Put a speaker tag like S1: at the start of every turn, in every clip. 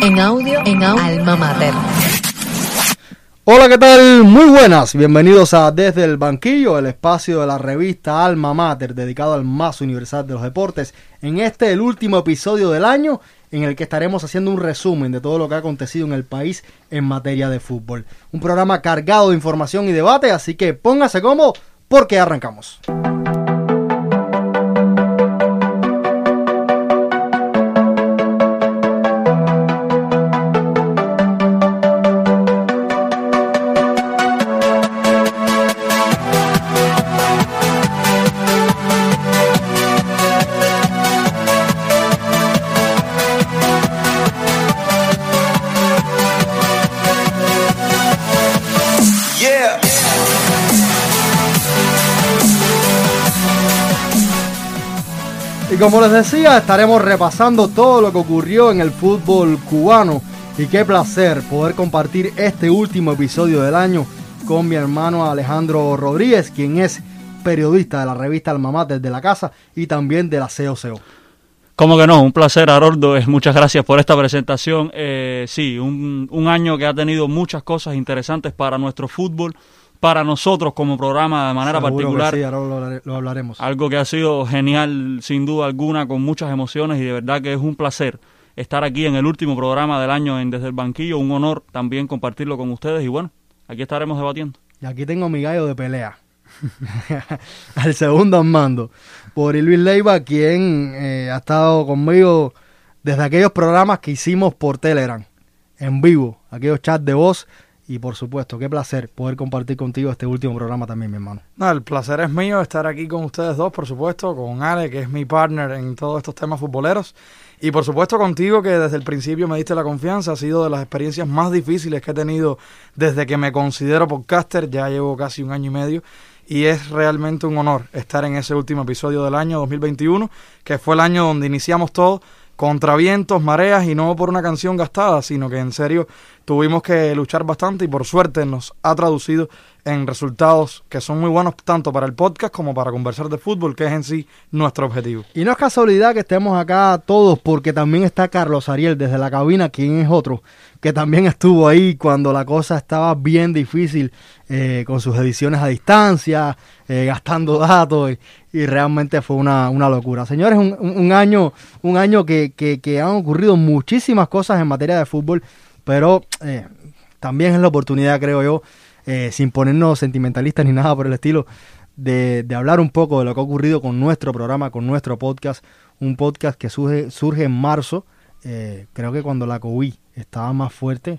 S1: En audio, en audio, alma mater.
S2: Hola, ¿qué tal? Muy buenas. Bienvenidos a Desde el Banquillo, el espacio de la revista Alma Mater dedicado al más universal de los deportes. En este, el último episodio del año, en el que estaremos haciendo un resumen de todo lo que ha acontecido en el país en materia de fútbol. Un programa cargado de información y debate, así que póngase cómodo porque arrancamos. Y como les decía, estaremos repasando todo lo que ocurrió en el fútbol cubano. Y qué placer poder compartir este último episodio del año con mi hermano Alejandro Rodríguez, quien es periodista de la revista Alma Mater de la casa y también de la COCO.
S3: Como que no, un placer, Haroldo. Muchas gracias por esta presentación. Eh, sí, un, un año que ha tenido muchas cosas interesantes para nuestro fútbol para nosotros como programa de manera particular.
S2: sí, ahora lo, hablaremos.
S3: Algo que ha sido genial sin duda alguna, con muchas emociones y de verdad que es un placer estar aquí en el último programa del año en Desde el Banquillo. Un honor también compartirlo con ustedes y bueno, aquí estaremos debatiendo.
S2: Y aquí tengo mi gallo de pelea. Al segundo mando. Por Luis Leiva, quien eh, ha estado conmigo desde aquellos programas que hicimos por Telegram, en vivo, aquellos chats de voz y por supuesto, qué placer poder compartir contigo este último programa también, mi hermano.
S4: No, el placer es mío estar aquí con ustedes dos, por supuesto, con Ale, que es mi partner en todos estos temas futboleros, y por supuesto contigo, que desde el principio me diste la confianza, ha sido de las experiencias más difíciles que he tenido desde que me considero podcaster, ya llevo casi un año y medio, y es realmente un honor estar en ese último episodio del año 2021, que fue el año donde iniciamos todo contra vientos, mareas y no por una canción gastada, sino que en serio tuvimos que luchar bastante y por suerte nos ha traducido en resultados que son muy buenos tanto para el podcast como para conversar de fútbol, que es en sí nuestro objetivo.
S2: Y no es casualidad que estemos acá todos, porque también está Carlos Ariel desde la cabina, quien es otro, que también estuvo ahí cuando la cosa estaba bien difícil eh, con sus ediciones a distancia, eh, gastando datos, y, realmente fue una, locura. Señores, un, un, año, un año que, que, han ocurrido muchísimas cosas en materia de fútbol, pero eh, también es la oportunidad, creo yo, eh, sin ponernos sentimentalistas ni nada por el estilo, de, hablar un poco de lo que ha ocurrido con nuestro programa, con nuestro podcast, un podcast que surge, surge en marzo, eh, creo que cuando la COVID estaba más fuerte,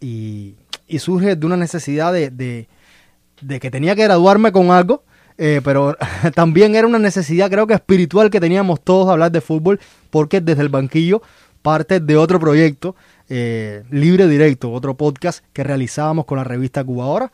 S2: y, surge de una necesidad de, de, que tenía que graduarme con algo, eh, pero también era una necesidad creo que espiritual que teníamos todos de hablar de fútbol, porque desde el banquillo parte de otro proyecto eh, Libre Directo, otro podcast que realizábamos con la revista Cuba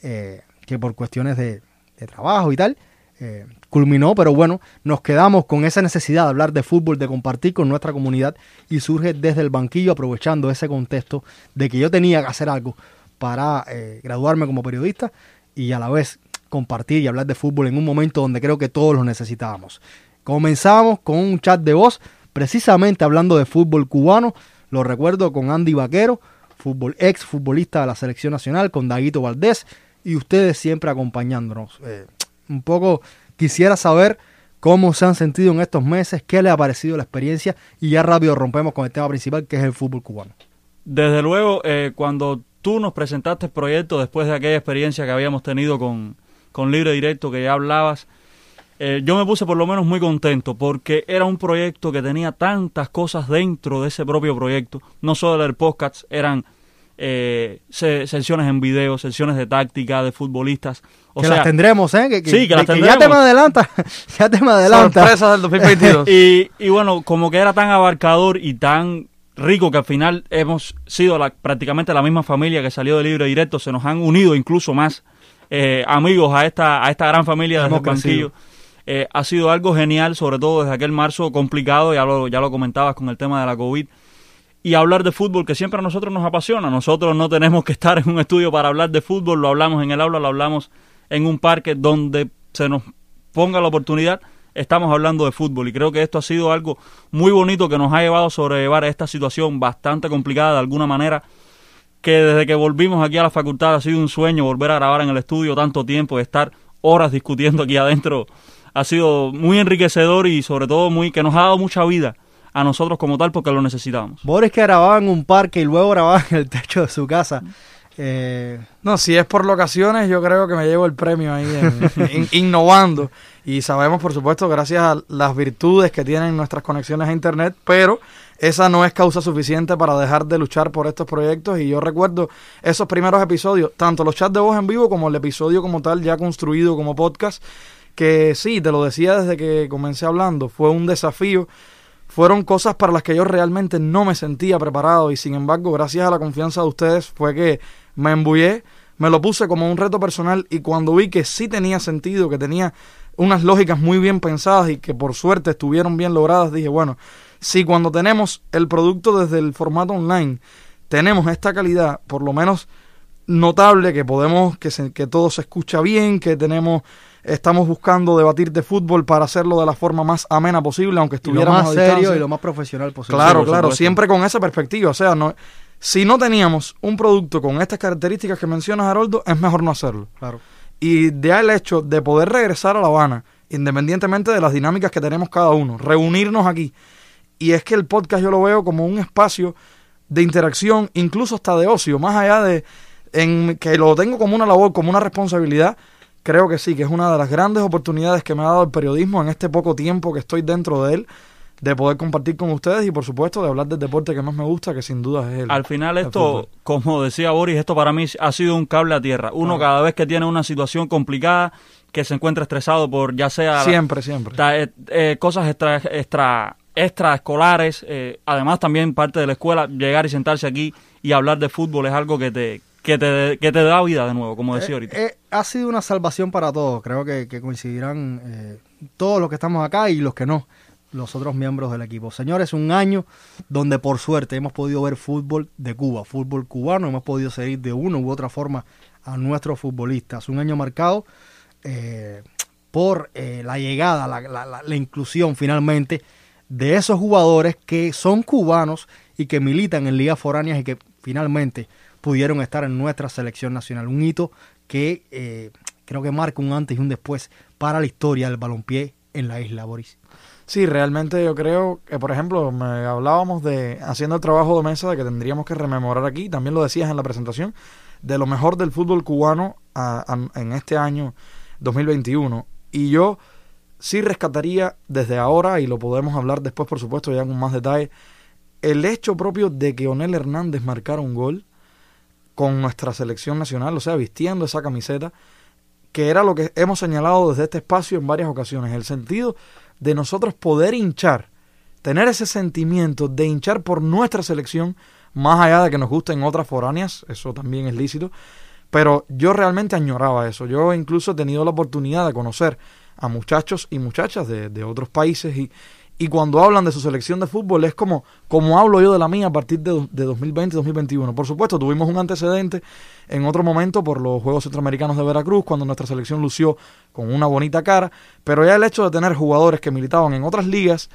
S2: eh, que por cuestiones de, trabajo y tal, eh, culminó, pero bueno, nos quedamos con esa necesidad de hablar de fútbol, de compartir con nuestra comunidad y surge desde el banquillo aprovechando ese contexto de que yo tenía que hacer algo para graduarme como periodista y a la vez compartir y hablar de fútbol en un momento donde creo que todos lo necesitábamos. Comenzamos con un chat de voz, precisamente hablando de fútbol cubano, lo recuerdo con Andy Vaquero, fútbol, ex futbolista de la selección nacional, con Daguito Valdés y ustedes siempre acompañándonos. Eh, un poco quisiera saber cómo se han sentido en estos meses, qué les ha parecido la experiencia y ya rápido rompemos con el tema principal que es el fútbol cubano.
S3: Desde luego, eh, cuando tú nos presentaste el proyecto después de aquella experiencia que habíamos tenido con, con Libre Directo que ya hablabas, eh, yo me puse por lo menos muy contento porque era un proyecto que tenía tantas cosas dentro de ese propio proyecto. No solo el podcast, eran eh, sesiones en video, sesiones de táctica, de futbolistas.
S2: O que las tendremos, ¿eh? Que,
S3: sí, que, las tendremos.
S2: ya te me adelanta, ya te me adelanta.
S4: Sorpresas del 2022.
S3: y, y bueno, como que era tan abarcador y tan rico que al final hemos sido la, prácticamente la misma familia que salió de Libre Directo, se nos han unido incluso más eh, amigos a esta, a esta gran familia de banquillo. Eh, ha sido algo genial, sobre todo desde aquel marzo complicado, ya lo, ya lo comentabas con el tema de la COVID, y hablar de fútbol que siempre a nosotros nos apasiona. Nosotros no tenemos que estar en un estudio para hablar de fútbol, lo hablamos en el aula, lo hablamos en un parque donde se nos ponga la oportunidad estamos hablando de fútbol y creo que esto ha sido algo muy bonito que nos ha llevado a sobrellevar esta situación bastante complicada de alguna manera que desde que volvimos aquí a la facultad ha sido un sueño volver a grabar en el estudio tanto tiempo estar horas discutiendo aquí adentro ha sido muy enriquecedor y sobre todo muy que nos ha dado mucha vida a nosotros como tal porque lo necesitábamos.
S2: Boris que grababa en un parque y luego grababa en el techo de su casa.
S4: Eh, no, si es por locaciones, yo creo que me llevo el premio ahí en, innovando. Y sabemos, por supuesto, gracias a las virtudes que tienen nuestras conexiones a Internet, pero esa no es causa suficiente para dejar de luchar por estos proyectos. Y yo recuerdo esos primeros episodios, tanto los chats de voz en vivo como el episodio como tal, ya construido como podcast, que sí, te lo decía desde que comencé hablando, fue un desafío. Fueron cosas para las que yo realmente no me sentía preparado y sin embargo, gracias a la confianza de ustedes fue que me embullé, me lo puse como un reto personal y cuando vi que sí tenía sentido, que tenía unas lógicas muy bien pensadas y que por suerte estuvieron bien logradas, dije, bueno, si cuando tenemos el producto desde el formato online tenemos esta calidad, por lo menos notable, que podemos, que, se, que todo se escucha bien, que tenemos Estamos buscando debatir de fútbol para hacerlo de la forma más amena posible, aunque estuviéramos
S2: lo más serio y lo más profesional posible.
S4: Claro, claro, siempre con esa perspectiva. O sea, no, si no teníamos un producto con estas características que mencionas, Haroldo, es mejor no hacerlo.
S2: Claro.
S4: Y de el hecho de poder regresar a La Habana, independientemente de las dinámicas que tenemos cada uno, reunirnos aquí. Y es que el podcast yo lo veo como un espacio de interacción, incluso hasta de ocio, más allá de en que lo tengo como una labor, como una responsabilidad, creo que sí, que es una de las grandes oportunidades que me ha dado el periodismo en este poco tiempo que estoy dentro de él de poder compartir con ustedes y por supuesto de hablar del deporte que más me gusta, que sin duda es el.
S3: Al final esto, como decía Boris, esto para mí ha sido un cable a tierra. Uno cada vez que tiene una situación complicada, que se encuentra estresado por ya sea...
S4: Siempre, siempre.
S3: Eh, eh, cosas extra, extra, extraescolares, eh, además también parte de la escuela, llegar y sentarse aquí y hablar de fútbol es algo que te, que te, que te da vida de nuevo, como decía eh, ahorita.
S2: Eh, ha sido una salvación para todos. Creo que, coincidirán eh, todos los que estamos acá y los que no, los otros miembros del equipo. Señores, un año donde por suerte hemos podido ver fútbol de Cuba, fútbol cubano, hemos podido seguir de una u otra forma a nuestros futbolistas. Un año marcado por la llegada, la, la, la inclusión finalmente de esos jugadores que son cubanos y que militan en ligas foráneas y que finalmente pudieron estar en nuestra selección nacional. Un hito que eh, creo que marca un antes y un después para la historia del balompié en la isla, Boris.
S4: Sí, realmente yo creo que, por ejemplo, me hablábamos de, haciendo el trabajo de mesa, de que tendríamos que rememorar aquí, también lo decías en la presentación, de lo mejor del fútbol cubano en este año 2021. Y yo sí rescataría desde ahora, y lo podemos hablar después, por supuesto, ya con más detalle, el hecho propio de que Onel Hernández marcara un gol con nuestra selección nacional, o sea, vistiendo esa camiseta, que era lo que hemos señalado desde este espacio en varias ocasiones, el sentido de nosotros poder hinchar, tener ese sentimiento de hinchar por nuestra selección, más allá de que nos gusten otras foráneas, eso también es lícito, pero yo realmente añoraba eso, yo incluso he tenido la oportunidad de conocer a muchachos y muchachas de, de otros países y, y cuando hablan de su selección de fútbol es como, como hablo yo de la mía a partir de, de 2020-2021. Por supuesto, tuvimos un antecedente en otro momento por los Juegos Centroamericanos de Veracruz, cuando nuestra selección lució con una bonita cara, pero ya el hecho de tener jugadores que militaban en otras ligas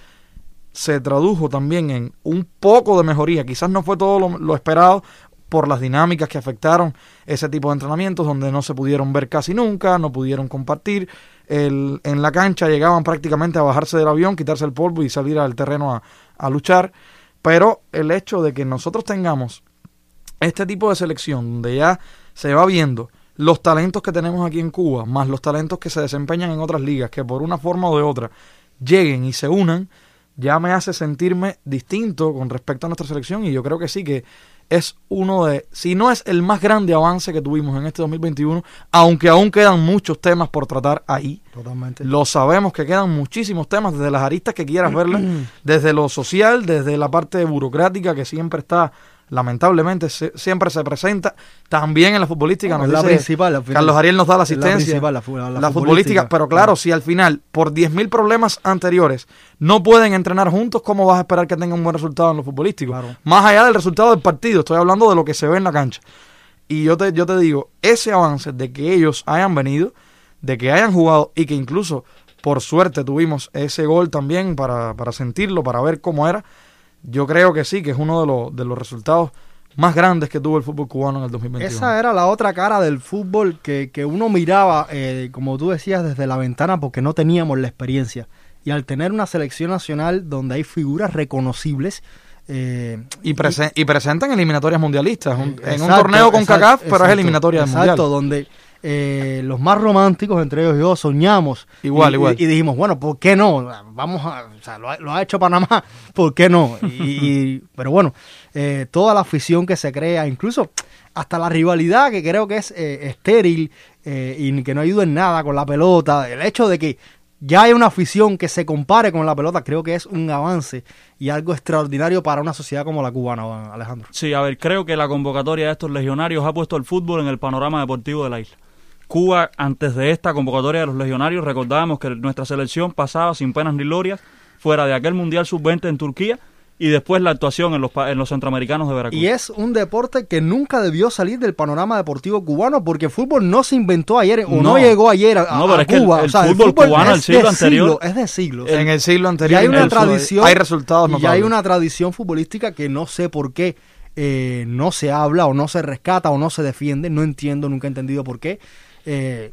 S4: se tradujo también en un poco de mejoría. Quizás no fue todo lo, lo esperado por las dinámicas que afectaron ese tipo de entrenamientos donde no se pudieron ver casi nunca, no pudieron compartir el, en la cancha llegaban prácticamente a bajarse del avión, quitarse el polvo y salir al terreno a, luchar. Pero el hecho de que nosotros tengamos este tipo de selección donde ya se va viendo los talentos que tenemos aquí en Cuba, más los talentos que se desempeñan en otras ligas, que por una forma o de otra lleguen y se unan, ya me hace sentirme distinto con respecto a nuestra selección y yo creo que sí que es uno de, si no es el más grande avance que tuvimos en este 2021, aunque aún quedan muchos temas por tratar ahí.
S2: Totalmente.
S4: Lo sabemos que quedan muchísimos temas, desde las aristas que quieras verlas, desde lo social, desde la parte burocrática que siempre está lamentablemente siempre se presenta también en la futbolística.
S2: la principal,
S4: Carlos Ariel nos da la asistencia. La, la, futbolística, pero claro, si al final, por 10.000 problemas anteriores, no pueden entrenar juntos, ¿cómo vas a esperar que tengan un buen resultado en lo futbolístico? Más allá del resultado del partido, estoy hablando de lo que se ve en la cancha. Y yo te, yo te digo, ese avance de que ellos hayan venido, de que hayan jugado y que incluso por suerte tuvimos ese gol también para, para sentirlo, para ver cómo era. Yo creo que sí, que es uno de los, de los resultados más grandes que tuvo el fútbol cubano en el 2021.
S2: Esa era la otra cara del fútbol que, que uno miraba, eh, como tú decías, desde la ventana porque no teníamos la experiencia. Y al tener una selección nacional donde hay figuras reconocibles, eh,
S4: y, presen y presentan eliminatorias mundialistas. Un- en un torneo con
S2: exacto,
S4: CACAF, pero es
S2: exacto,
S4: eliminatoria del
S2: Exacto,
S4: mundial.
S2: donde eh, los más románticos, entre ellos y yo, soñamos.
S4: Igual,
S2: y,
S4: igual.
S2: Y, y dijimos, bueno, ¿por qué no? Vamos a. O sea, lo ha, lo ha hecho Panamá, ¿por qué no? Y, y- pero bueno, eh, toda la afición que se crea, incluso hasta la rivalidad que creo que es eh, estéril eh, y que no ayuda en nada con la pelota, el hecho de que ya hay una afición que se compare con la pelota, creo que es un avance y algo extraordinario para una sociedad como la cubana, Alejandro.
S3: Sí, a ver, creo que la convocatoria de estos legionarios ha puesto el fútbol en el panorama deportivo de la isla. Cuba, antes de esta convocatoria de los legionarios, recordábamos que nuestra selección pasaba sin penas ni glorias fuera de aquel Mundial Sub-20 en Turquía y después la actuación en los, pa- en los centroamericanos de Veracruz.
S2: Y es un deporte que nunca debió salir del panorama deportivo cubano porque el fútbol no se inventó ayer o no,
S3: No.
S2: llegó ayer a,
S3: No,
S2: a
S3: pero es que el-
S2: Cuba.
S3: el
S2: O sea,
S3: fútbol cubano del
S2: es
S3: siglo
S2: de
S3: anterior-
S2: siglo, es de siglos.
S4: En el siglo
S2: y
S4: anterior.
S2: hay una tradición
S4: Hay resultados
S2: y hay una tradición futbolística que no sé por qué eh, no se habla o no se rescata o no se defiende. No entiendo, nunca he entendido por qué. Eh,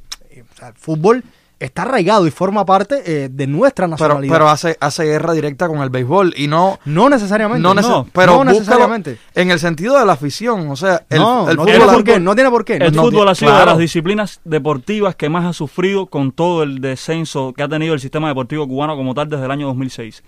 S2: o sea, el fútbol está arraigado y forma parte eh, de nuestra nacionalidad.
S4: pero hace, hace guerra directa con el béisbol y no...
S2: no necesariamente.
S4: No, pero
S2: no necesariamente.
S4: En el sentido de la afición, o sea, el,
S2: no,
S4: el
S2: no
S4: fútbol...
S2: tiene por qué, no tiene por qué.
S3: El
S2: No-
S3: fútbol ha sido de las disciplinas deportivas que más ha sufrido con todo el descenso que ha tenido el sistema deportivo cubano como tal desde el año 2006.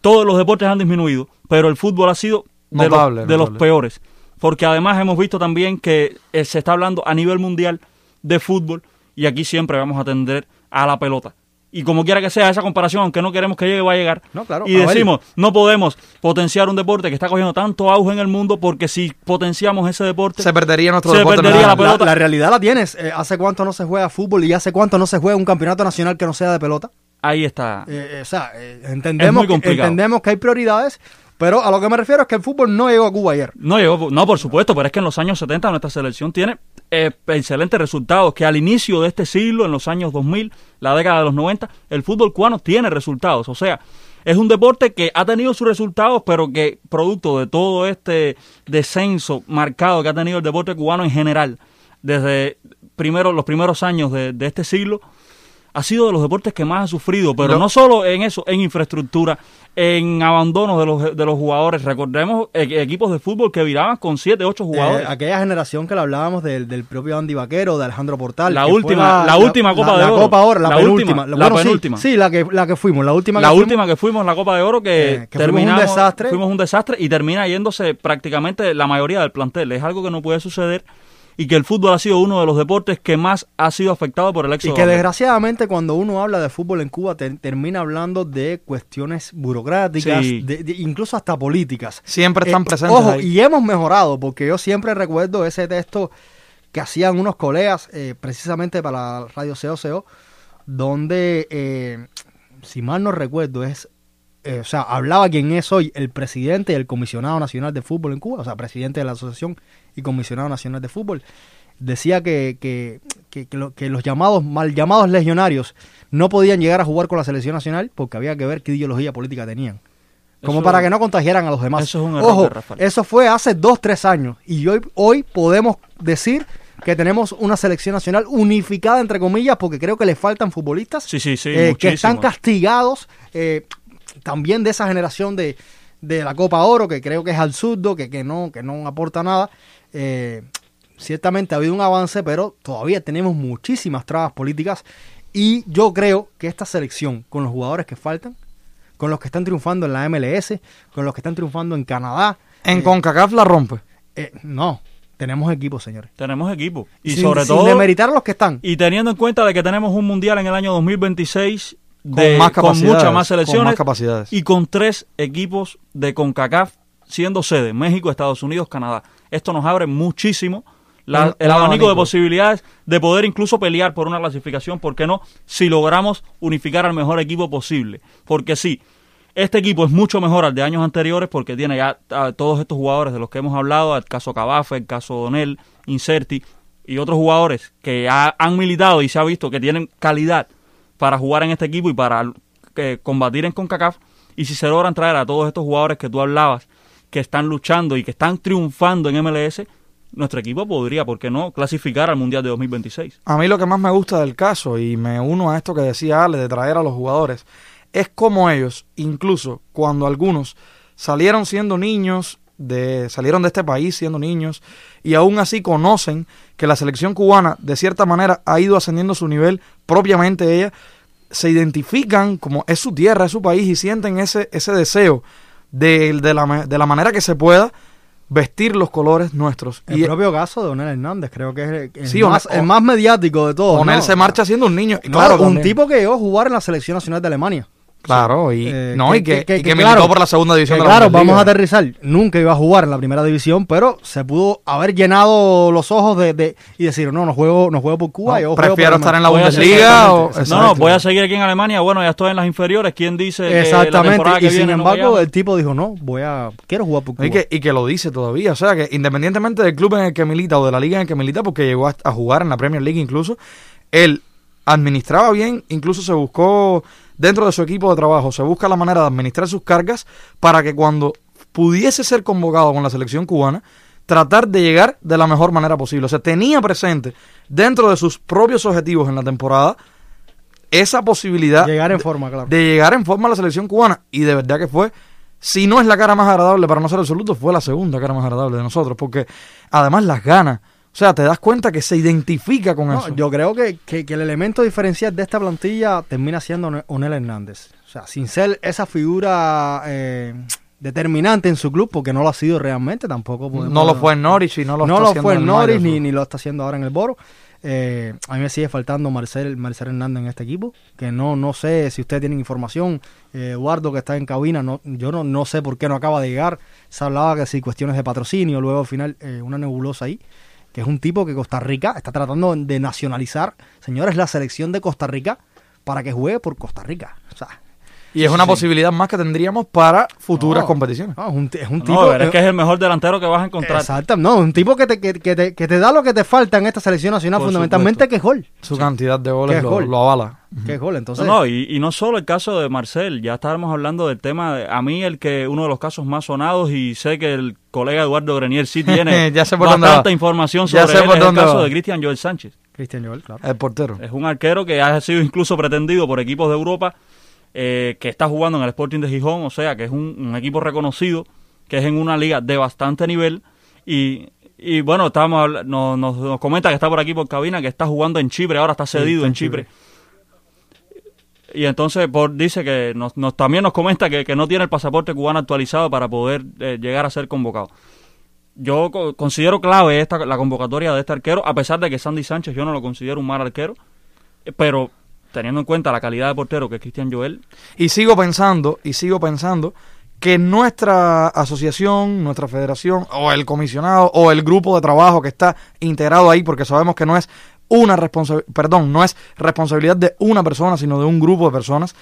S3: Todos los deportes han disminuido, pero el fútbol ha sido de,
S4: Notable,
S3: los, de los
S4: notable.
S3: peores. Porque además hemos visto también que eh, se está hablando a nivel mundial de fútbol y aquí siempre vamos a tender a la pelota. Y como quiera que sea esa comparación, aunque no queremos que llegue, va a llegar.
S2: No, claro,
S3: y
S2: a ver.
S3: decimos, no podemos potenciar un deporte que está cogiendo tanto auge en el mundo porque si potenciamos ese deporte,
S4: Se perdería nuestro
S3: Se
S4: deporte
S3: perdería la pelota.
S2: La, realidad la tienes. Eh, ¿Hace cuánto no se juega fútbol y hace cuánto no se juega un campeonato nacional que no sea de pelota?
S3: ahí está.
S2: Eh, eh, o sea, eh,
S3: Es
S2: entendemos,
S3: muy
S2: que,
S3: complicado.
S2: entendemos que hay prioridades, pero a lo que me refiero es que el fútbol no llegó a Cuba ayer.
S3: No llegó, no, por supuesto, pero es que en los años 70 nuestra selección tiene eh, excelentes resultados, que al inicio de este siglo, en los años 2000, la década de los 90, el fútbol cubano tiene resultados. O sea, es un deporte que ha tenido sus resultados, pero que producto de todo este descenso marcado que ha tenido el deporte cubano en general, desde primero, los primeros años de, de este siglo, ha sido de los deportes que más ha sufrido, pero no solo en eso, en infraestructura, en abandono de los, de los jugadores. Recordemos e- equipos de fútbol que viraban con 7, 8 jugadores.
S2: Eh, aquella generación que le hablábamos del, del propio Andy Vaquero, de Alejandro Portal.
S3: La última- la última Copa
S2: la-
S3: de
S2: la
S3: Oro.
S2: Copa Oro, la,
S3: La
S2: penúltima.
S3: última, la
S2: Bueno, sí,
S3: penúltima.
S2: Sí, la, que, la que fuimos, la última que
S3: la
S2: fuimos.
S3: última que fuimos, la Copa de Oro, que,
S2: Eh, que fuimos un
S3: terminamos,
S2: desastre.
S3: fuimos un desastre y termina yéndose prácticamente la mayoría del plantel. Es algo que no puede suceder y que el fútbol ha sido uno de los deportes que más ha sido afectado por el
S2: Y
S3: éxodo.
S2: que desgraciadamente cuando uno habla de fútbol en Cuba te- termina hablando de cuestiones burocráticas,
S3: Sí.
S2: de- de- incluso hasta políticas.
S4: Siempre están
S2: Eh,
S4: presentes
S2: Ojo,
S4: ahí.
S2: y hemos mejorado, porque yo siempre recuerdo ese texto que hacían unos colegas, eh, precisamente para Radio COCO, donde, eh, si mal no recuerdo, es, eh, o sea, hablaba quien es hoy el presidente y el comisionado nacional de fútbol en Cuba, o sea, presidente de la asociación y comisionado nacional de fútbol. Decía que, que, que- que lo- que los llamados, mal llamados legionarios no podían llegar a jugar con la selección nacional porque había que ver qué ideología política tenían. Como
S3: Eso-
S2: para que no contagiaran a los demás.
S3: Eso es un error
S2: Ojo,
S3: Rafael.
S2: eso fue hace dos, tres años. Y hoy, hoy podemos decir que tenemos una selección nacional unificada, entre comillas, porque creo que le faltan futbolistas
S3: Sí, sí, sí,
S2: eh, que están castigados eh, también de esa generación de, de la Copa Oro, que creo que es al surdo, que, que, no, que no aporta nada. Eh, ciertamente ha habido un avance, pero todavía tenemos muchísimas trabas políticas. Y yo creo que esta selección, con los jugadores que faltan, con los que están triunfando en la MLS, con los que están triunfando en Canadá,
S4: En
S2: eh,
S4: CONCACAF la rompe.
S2: eh, no, tenemos equipo, señores.
S3: Tenemos equipo. Y
S2: sin,
S3: sobre
S2: sin
S3: todo...
S2: demeritar a los que están.
S3: Y teniendo en cuenta de que tenemos un mundial en el año 2026
S4: Con
S3: de,
S4: más
S3: con
S4: capacidades,
S3: muchas más
S4: con
S3: selecciones
S4: más
S3: y con tres equipos de CONCACAF siendo sede, México, Estados Unidos, Canadá. Esto nos abre muchísimo la- el abanico. de posibilidades de poder incluso pelear por una clasificación, ¿por qué no? Si logramos unificar al mejor equipo posible. Porque sí, este equipo es mucho mejor al de años anteriores porque tiene ya a todos estos jugadores de los que hemos hablado, el caso Cabafe, el caso Donel, Inserti y otros jugadores que ha- han militado y se ha visto que tienen calidad para jugar en este equipo y para eh, combatir en CONCACAF. Y si se logran traer a todos estos jugadores que tú hablabas, que están luchando y que están triunfando en MLS, nuestro equipo podría, ¿por qué no?, clasificar al Mundial de 2026.
S4: A mí lo que más me gusta del caso, y me uno a esto que decía Ale, de traer a los jugadores, es como ellos, incluso cuando algunos salieron siendo niños, de, salieron de este país siendo niños, y aún así conocen que la selección cubana, de cierta manera, ha ido ascendiendo su nivel propiamente ella, se identifican como es su tierra, es su país, y sienten ese, ese deseo de, de, la, de la manera que se pueda vestir los colores nuestros.
S2: El
S4: y
S2: propio caso de Onel Hernández, creo que es el, el
S4: Sí,
S2: más, el más mediático de todos.
S4: Onel
S2: ¿no?
S4: se marcha siendo un niño.
S2: No,
S4: claro,
S2: un
S4: también.
S2: tipo que llegó a jugar en la selección nacional de Alemania.
S4: Claro, y,
S2: Eh,
S4: no,
S2: que-
S4: y que,
S2: que- que-
S4: y que
S2: que
S4: militó
S2: claro,
S4: por la segunda división
S2: Que
S4: de la
S2: claro, vamos a aterrizar. Nunca iba a jugar en la primera división, pero se pudo haber llenado los ojos de, de- y decir, no, no juego, no juego por Cuba.
S4: No,
S2: yo juego
S4: prefiero
S2: por
S4: estar en la Bundesliga o...
S3: No, no, voy a seguir aquí en Alemania. Bueno, ya estoy en las inferiores. ¿Quién dice que la
S2: Exactamente.
S3: que
S2: Y sin
S3: viene
S2: embargo, el tipo dijo, no, voy a, quiero jugar por Cuba.
S4: Y que, y que lo dice todavía, o sea que independientemente del club en el que milita o de la liga en el que milita, porque llegó a, a jugar en la Premier League incluso, él administraba bien, incluso se buscó dentro de su equipo de trabajo, se busca la manera de administrar sus cargas para que cuando pudiese ser convocado con la selección cubana, tratar de llegar de la mejor manera posible. O sea, tenía presente dentro de sus propios objetivos en la temporada esa posibilidad
S2: Llegar en
S4: de-
S2: forma, claro.
S4: de llegar en forma a la selección cubana y de verdad que fue si no es la cara más agradable para nosotros absoluto fue la segunda cara más agradable de nosotros porque además las ganas o sea te das cuenta que se identifica con
S2: No,
S4: eso
S2: yo creo que, que- que el elemento diferencial de esta plantilla termina siendo One- Onel Hernández. O sea, sin ser esa figura eh, determinante en su club, porque no lo ha sido realmente, tampoco podemos-
S4: no lo fue en Norwich y no lo
S2: no
S4: está
S2: lo
S4: haciendo
S2: fue
S4: en Middlesbrough.
S2: ni, ni lo está haciendo ahora en el Boro. Eh, a mí me sigue faltando Marcel, Marcel Hernández en este equipo, que no no sé si ustedes tienen información. Eh, Eduardo, que está en cabina, no, yo no, no sé por qué no acaba de llegar. Se hablaba que si cuestiones de patrocinio, luego al final eh, una nebulosa ahí, es un tipo que Costa Rica está tratando de nacionalizar, señores, la selección de Costa Rica para que juegue por Costa Rica. O sea,
S4: y es una
S2: Sí.
S4: posibilidad más que tendríamos para futuras
S2: no,
S4: competiciones
S2: no, es un, es tipo...
S3: es que es el mejor delantero que vas a encontrar.
S2: Exacto, no, un tipo que te, que, que te, que te da lo que te falta en esta selección nacional,
S3: Por
S2: fundamentalmente,
S3: supuesto.
S2: que es gol.
S4: su cantidad de goles lo,
S2: gol.
S4: lo avala
S2: Que es gol, entonces.
S3: No, no, y, y no solo el caso de Marcel, ya estábamos hablando del tema, de- a mí el que uno de los casos más sonados y sé que el colega Eduardo Grenier sí tiene
S4: Ya sé por dónde
S3: bastante
S4: va.
S3: información
S4: Ya
S3: sobre
S4: sé
S3: él,
S4: por
S3: es el caso
S4: va.
S3: de Cristian Joel Sánchez.
S2: Cristian Joel, claro.
S4: el portero
S3: Es un arquero que ha sido incluso pretendido por equipos de Europa, eh, que está jugando en el Sporting de Gijón, o sea, que es un, un equipo reconocido, que es en una liga de bastante nivel. Y, y bueno, estábamos, habla- nos, nos, nos comenta que está por aquí por cabina, que está jugando en Chipre, ahora está cedido
S2: está en
S3: Chipre. Y entonces por, dice que nos, nos- también nos comenta que, que no tiene el pasaporte cubano actualizado para poder eh, llegar a ser convocado. Yo co- considero clave esta, la convocatoria de este arquero, a pesar de que Sandy Sánchez yo no lo considero un mal arquero, eh, pero teniendo en cuenta la calidad de portero que es Cristian Joel,
S4: Y sigo pensando, y sigo pensando que nuestra asociación, nuestra federación, o el comisionado, o el grupo de trabajo que está integrado ahí, porque sabemos que no es una responsabilidad, perdón, no es responsabilidad de una persona, sino de un grupo de personas.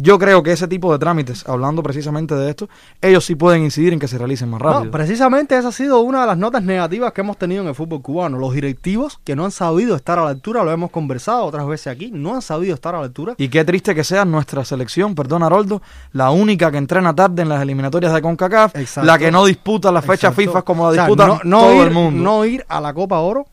S4: Yo creo que ese tipo de trámites, hablando precisamente de esto, ellos sí pueden incidir en que se realicen más rápido.
S2: No, precisamente esa ha sido una de las notas negativas que hemos tenido en el fútbol cubano. Los directivos que no han sabido estar a la altura, lo hemos conversado otras veces aquí, no han sabido estar a la altura.
S4: Y qué triste que sea nuestra selección, perdón Haroldo, la única que entrena tarde en las eliminatorias de CONCACAF,
S2: Exacto.
S4: la que no disputa las fechas. FIFA como la
S2: O sea,
S4: disputa
S2: no, no
S4: todo
S2: ir,
S4: el mundo.
S2: No ir a la Copa Oro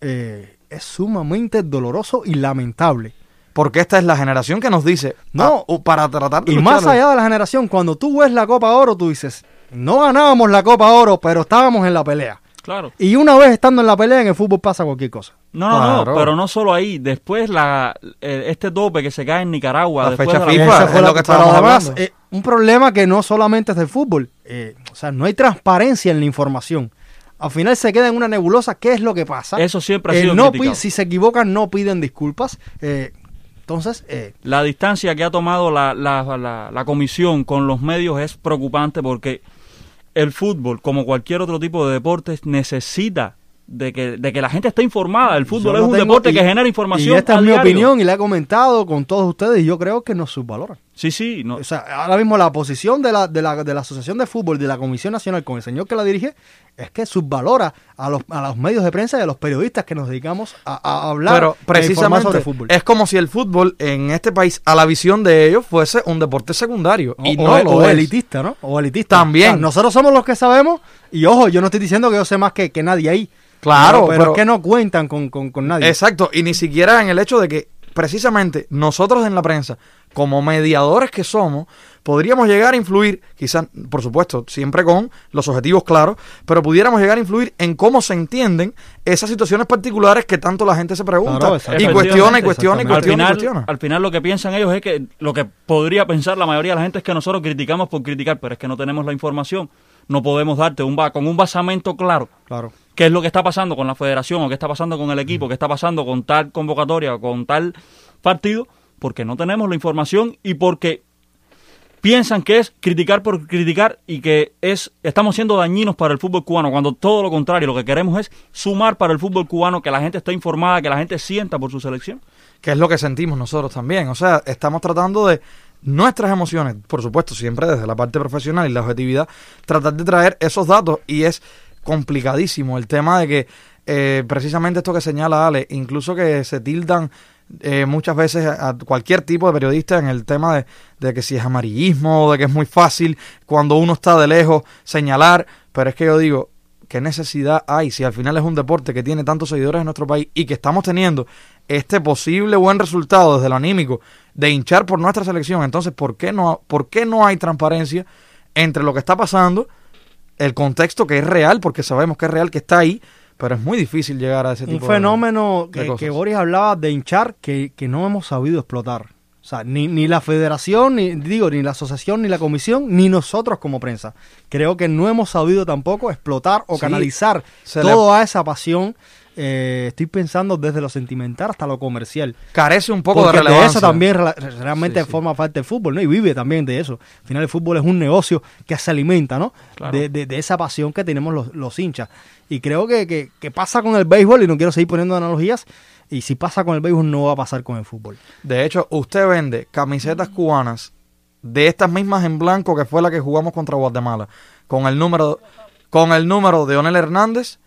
S2: eh, es sumamente doloroso y lamentable.
S4: Porque esta es la generación que nos dice,
S2: No.
S4: ah, para tratar de
S2: Y más allá de la generación, cuando tú ves la Copa Oro, tú dices, no ganábamos la Copa Oro, pero estábamos en la pelea.
S3: claro.
S2: Y una vez estando en la pelea, en el fútbol pasa cualquier cosa.
S3: No, no,
S4: Claro.
S3: no, pero no solo ahí, después la, eh, este tope que se cae en Nicaragua,
S4: La
S3: después
S4: fecha
S3: de la-
S4: FIFA.
S2: Esa
S4: es lo
S2: la-
S4: que estábamos
S2: además,
S4: hablando.
S2: eh, un problema que no solamente es del fútbol. eh, o sea, no hay transparencia en la información. Al final se queda en una nebulosa. ¿Qué es lo que pasa?
S3: Eso siempre ha
S2: Eh,
S3: sido
S2: no
S3: criticado.
S2: Si se equivocan, no piden disculpas. Entonces, eh,
S3: La distancia que ha tomado la, la, la- la comisión con los medios es preocupante porque el fútbol, como cualquier otro tipo de deportes, necesita de que, de que la gente esté informada. El fútbol
S2: yo
S3: es
S2: no
S3: un deporte
S2: y-
S3: que genera información.
S2: Y esta es mi opinión y la he comentado con todos ustedes y yo creo que nos subvaloran.
S3: Sí, sí. No,
S2: O sea, ahora mismo la posición de la, de, la, de la Asociación de Fútbol de la Comisión Nacional con el señor que la dirige es que subvalora a los, a los medios de prensa y a los periodistas que nos dedicamos a, a hablar
S4: Pero
S2: e
S4: precisamente
S2: sobre fútbol.
S4: es como si el fútbol en este país, a la visión de ellos, fuese un deporte secundario.
S2: O-
S4: y no
S2: elitista, ¿no? O elitista.
S4: También.
S2: O sea, nosotros somos los que sabemos y ojo, yo no estoy diciendo que yo sé más que, que nadie ahí.
S4: Claro,
S2: pero, pero
S4: pero-
S2: es que no cuentan con, con, con nadie.
S4: Exacto, y ni siquiera en el hecho de que precisamente nosotros en la prensa, como mediadores que somos, podríamos llegar a influir, quizás, por supuesto, siempre con los objetivos claros, pero pudiéramos llegar a influir en cómo se entienden esas situaciones particulares que tanto la gente se pregunta
S2: Claro,
S4: y cuestiona y cuestiona y
S2: Exactamente.
S3: al
S4: cuestiona y
S3: final,
S4: cuestiona.
S3: al final lo que piensan ellos es que lo que podría pensar la mayoría de la gente es que nosotros criticamos por criticar, pero es que no tenemos la información. No podemos darte un con un basamento claro
S2: Claro.
S3: qué es lo que está pasando con la federación o qué está pasando con el equipo, qué está pasando con tal convocatoria o con tal partido, porque no tenemos la información y porque piensan que es criticar por criticar y que es estamos siendo dañinos para el fútbol cubano, cuando todo lo contrario, lo que queremos es sumar para el fútbol cubano, que la gente esté informada, que la gente sienta por su selección.
S4: que es lo que sentimos nosotros también. O sea, estamos tratando de nuestras emociones, por supuesto, siempre desde la parte profesional y la objetividad, tratar de traer esos datos y es complicadísimo el tema de que eh, precisamente esto que señala Ale, incluso que se tildan eh, muchas veces a, cualquier tipo de periodista en el tema de, de que si es amarillismo, de que es muy fácil cuando uno está de lejos señalar, pero es que yo digo, ¿qué necesidad hay si al final es un deporte que tiene tantos seguidores en nuestro país y que estamos teniendo este posible buen resultado desde lo anímico de hinchar por nuestra selección? Entonces, ¿por qué no, por qué no hay transparencia entre lo que está pasando, el contexto que es real, porque sabemos que es real, que está ahí, pero es muy difícil llegar a ese
S2: Un
S4: tipo de-
S2: fenómeno
S4: de
S2: que, que Boris hablaba de hinchar que, que no hemos sabido explotar. O sea, ni, ni la federación, ni digo, ni la asociación, ni la comisión, ni nosotros como prensa. Creo que no hemos sabido tampoco explotar o
S4: Sí,
S2: canalizar
S4: le-
S2: toda esa pasión. Eh, estoy pensando desde lo sentimental hasta lo comercial.
S4: Carece un poco
S2: Porque
S4: de
S2: de,
S4: relevancia.
S2: eso también realmente
S4: Sí, sí.
S2: forma parte del fútbol, ¿no? Y vive también de eso. Al final el fútbol es un negocio que se alimenta, ¿no?
S3: Claro.
S2: De, de- de esa pasión que tenemos los, los hinchas. Y creo que, que- que pasa con el béisbol, y no quiero seguir poniendo analogías, y si pasa con el béisbol no va a pasar con el fútbol.
S4: De hecho, usted vende camisetas cubanas de estas mismas en blanco que fue la que jugamos contra Guatemala, con el número, con el número de Onel Hernández,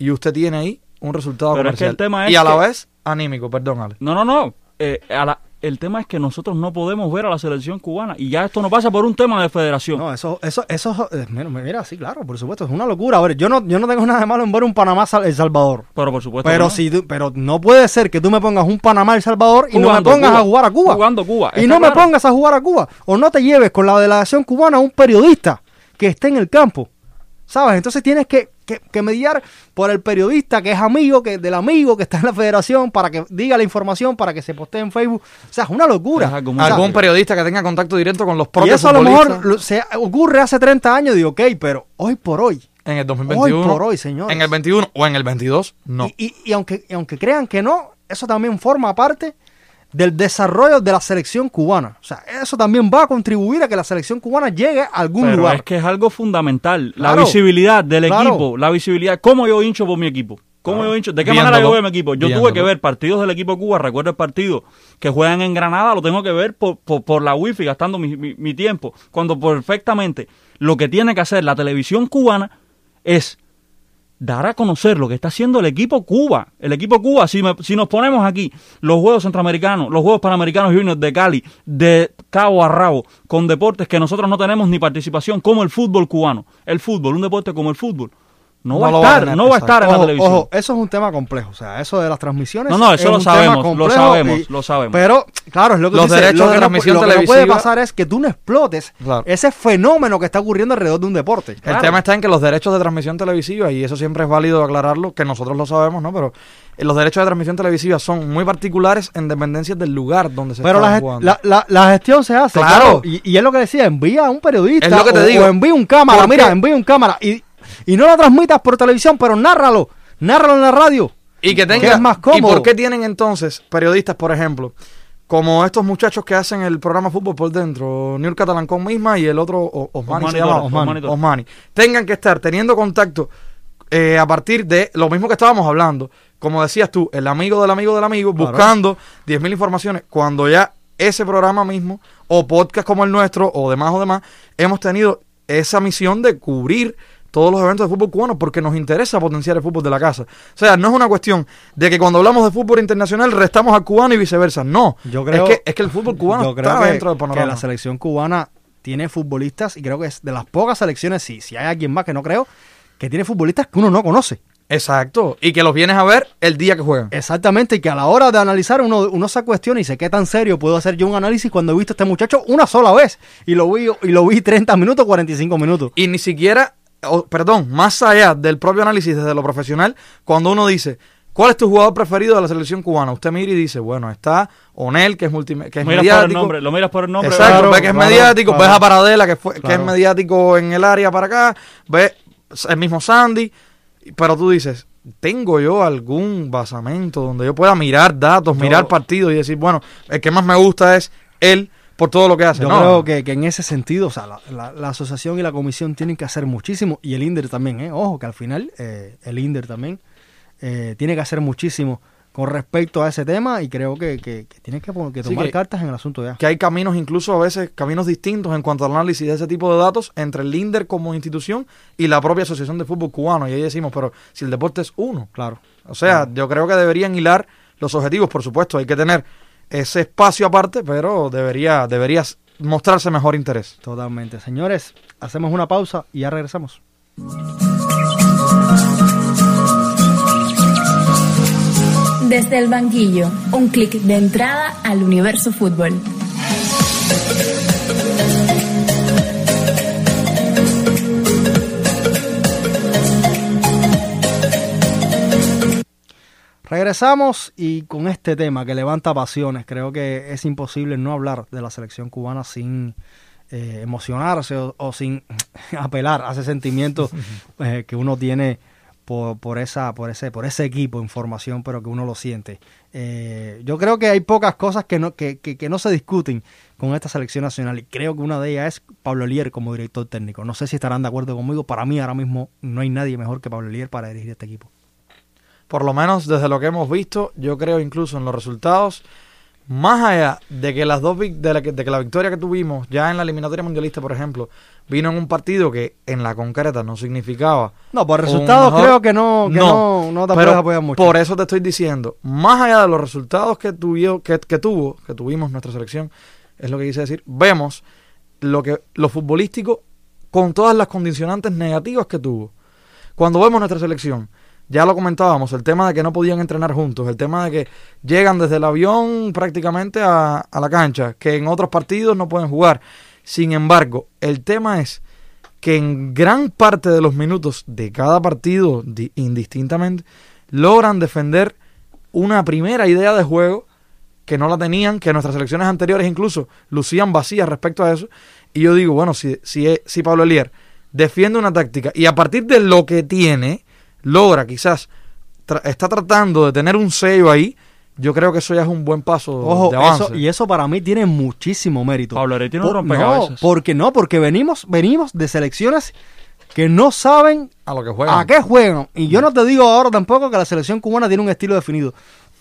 S4: y usted tiene ahí un resultado
S3: Pero es que
S4: comercial.
S3: el tema es
S4: y a la
S3: que-
S4: vez anímico, perdón, Ale.
S3: No, no, no. Eh, a la- el tema es que nosotros no podemos ver a la selección cubana y ya esto no pasa por un tema de federación.
S2: No, eso, eso, eso, eh, mira, mira, sí, claro, por supuesto, es una locura. A ver, yo no, yo no tengo nada de malo en ver un Panamá El Salvador.
S3: Pero por supuesto.
S2: Pero
S3: no.
S2: si tú- pero no puede ser que tú me pongas un Panamá El Salvador y no me pongas
S3: Cuba.
S2: a jugar a Cuba.
S3: Jugando Cuba,
S2: Y no me pongas a jugar a Cuba. O no te lleves con la delegación cubana a un periodista que esté en el campo. ¿Sabes? Entonces tienes que, que, que mediar por el periodista que es amigo que del amigo que está en la federación para que diga la información, para que se postee en Facebook. O sea, es una locura. O sea,
S4: Algún periodista que tenga contacto directo con los
S2: y
S4: propios
S2: eso a lo mejor se ocurre hace 30 años, digo, ok, pero hoy por hoy.
S4: en el 2021,
S2: Hoy por hoy, señores.
S4: en el 21 o en el 22, no.
S2: Y, y- y aunque, y aunque crean que no, eso también forma parte del desarrollo de la selección cubana. O sea, eso también va a contribuir a que la selección cubana llegue a algún
S3: Pero
S2: lugar.
S3: es que es algo fundamental. La visibilidad del
S2: Claro.
S3: equipo, la visibilidad. ¿Cómo yo hincho por mi equipo? ¿Cómo
S4: Claro.
S3: yo hincho? ¿De qué
S4: Viéndolo,
S3: manera yo veo mi equipo? Yo tuve que ver partidos del equipo de Cuba. Recuerdo el partido que juegan en Granada, lo tengo que ver por, por, por la wifi, gastando mi, mi- mi tiempo. Cuando perfectamente lo que tiene que hacer la televisión cubana es dar a conocer lo que está haciendo el equipo Cuba. El equipo Cuba, si, me- si nos ponemos aquí los Juegos Centroamericanos, los Juegos Panamericanos Juniors de Cali, de cabo a rabo, con deportes que nosotros no tenemos ni participación, como el fútbol cubano. El fútbol, un deporte como el fútbol. No,
S4: No
S3: va a
S4: lo va a
S3: estar, no va a estar en la televisión.
S2: ojo, eso es un tema complejo. O sea, eso de las transmisiones.
S3: No, no,
S2: es
S3: eso lo sabemos, lo sabemos,
S2: y-
S3: lo sabemos.
S2: Pero, claro, es lo que
S4: Los
S2: tú dices,
S4: derechos
S2: lo
S4: de
S2: que no-
S4: transmisión
S2: lo que no puede
S4: televisiva-
S2: pasar es que tú no explotes
S4: Claro.
S2: ese fenómeno que está ocurriendo alrededor de un deporte.
S4: El tema está en que los derechos de transmisión televisiva, y eso siempre es válido aclararlo, que nosotros lo sabemos, ¿no? Pero eh, los derechos de transmisión televisiva son muy particulares en dependencia del lugar donde se
S2: Pero la,
S4: jugando.
S2: la, la- la gestión se hace.
S4: Claro.
S2: Y, y es lo que decía, envía a un periodista
S4: Es lo que te
S2: o,
S4: digo.
S2: o envía un cámara.
S4: ¿Por
S2: Mira, envía un cámara. Y, y no lo transmitas por televisión, pero nárralo. Nárralo en la radio.
S4: Y que tenga.
S2: Que es más cómodo.
S4: ¿Y por qué tienen entonces periodistas, por ejemplo, como estos muchachos que hacen el programa Fútbol por dentro, Niur Catalancón misma y el otro, O- Osmani,
S3: Osmani
S4: se llama, Osmani.
S3: Osmani,
S4: tengan que estar teniendo contacto eh, a partir de lo mismo que estábamos hablando, como decías tú, el amigo del amigo del amigo,
S2: Claro.
S4: buscando 10.000 informaciones, cuando ya ese programa mismo, o podcast como el nuestro, o demás o demás, hemos tenido esa misión de cubrir todos los eventos de fútbol cubano porque nos interesa potenciar el fútbol de la casa. O sea, no es una cuestión de que cuando hablamos de fútbol internacional restamos al cubano y viceversa. No.
S2: Yo creo-
S4: es, que, es que el fútbol cubano
S2: Yo creo
S4: está
S2: que,
S4: dentro del
S2: que
S4: panorama.
S2: la selección cubana tiene futbolistas y creo que es de las pocas selecciones, sí, si hay alguien más que no creo, que tiene futbolistas que uno no conoce.
S4: Exacto. Y que los vienes a ver el día que juegan.
S2: Exactamente, y que a la hora de analizar uno, uno se cuestiona y dice qué tan serio puedo hacer yo un análisis cuando he visto a este muchacho una sola vez y lo vi, y lo vi 30 minutos, 45 minutos.
S4: Y ni siquiera, o, perdón, más allá del propio análisis desde lo profesional, cuando uno dice, ¿cuál es tu jugador preferido de la selección cubana? Usted mira y dice, bueno, está Onel, que es, que es
S3: Miras por el
S4: mediático.
S3: nombre, lo miras por el nombre.
S4: Exacto,
S2: Claro,
S4: ve que es
S2: claro,
S4: mediático,
S2: claro.
S4: ves a Paradela, que, fue, que es mediático en el área para acá, ves el mismo Sandy, pero tú dices, ¿tengo yo algún basamento donde yo pueda mirar datos, mirar partidos y decir, bueno, el que más me gusta es él por todo lo que hace?
S2: Yo
S4: No.
S2: creo que, que en ese sentido, o sea, la, la- la asociación y la comisión tienen que hacer muchísimo, y el INDER también, ¿eh? ojo, que al final eh, el INDER también eh, tiene que hacer muchísimo con respecto a ese tema, y creo que, que, que tiene que, tomar
S4: que-
S2: cartas en el asunto ya.
S4: que hay caminos, incluso a veces caminos distintos en cuanto al análisis de ese tipo de datos entre el INDER como institución y la propia Asociación de Fútbol Cubano. Y ahí decimos, pero si el deporte es uno.
S2: Claro.
S4: O sea, yo creo que deberían hilar los objetivos, por supuesto, hay que tener ese espacio aparte, pero debería, debería mostrarse mejor interés.
S2: Totalmente. Señores, hacemos una pausa y ya regresamos.
S5: Desde el banquillo, un clic de entrada al universo fútbol.
S2: Regresamos y con este tema que levanta pasiones, creo que es imposible no hablar de la selección cubana sin eh, emocionarse o, o sin apelar a ese sentimiento eh, que uno tiene por, por, esa, por, ese, por ese equipo en formación, pero que uno lo siente. Eh, yo creo que hay pocas cosas que no, que, que- que no se discuten con esta selección nacional y creo que una de ellas es Pablo Lier como director técnico. No sé si estarán de acuerdo conmigo, para mí ahora mismo no hay nadie mejor que Pablo Lier para dirigir este equipo.
S4: Por lo menos desde lo que hemos visto, yo creo incluso en los resultados, más allá de que las dos de, la que, de que la victoria que tuvimos ya en la eliminatoria mundialista, por ejemplo, vino en un partido que en la concreta no significaba
S2: No, por resultados
S4: mejor-
S2: creo que no, que no, no, te
S4: pero
S2: puedes apoyar mucho.
S4: Por eso te estoy diciendo, más allá de los resultados que, tuvió, que, que tuvo, que tuvimos nuestra selección, es lo que quise decir, vemos lo que lo futbolístico con todas las condicionantes negativas que tuvo. Cuando vemos nuestra selección, ya lo comentábamos, el tema de que no podían entrenar juntos, el tema de que llegan desde el avión prácticamente a, a la cancha, que en otros partidos no pueden jugar. Sin embargo, el tema es que en gran parte de los minutos de cada partido, di- indistintamente, logran defender una primera idea de juego que no la tenían, que nuestras selecciones anteriores incluso lucían vacías respecto a eso. Y yo digo, bueno, si, si, si Pablo Elier defiende una táctica y a partir de lo que tiene, logra quizás, tra- está tratando de tener un sello ahí, yo creo que eso ya es un buen paso
S2: Ojo,
S4: de avance.
S2: eso, y eso para mí tiene muchísimo mérito.
S3: Pablo un
S2: Por-
S3: rompecabezas.
S2: No, porque no, porque venimos, venimos de selecciones que no saben
S4: a lo que juegan.
S2: a qué juegan. Y yo no te digo ahora tampoco que la selección cubana tiene un estilo definido.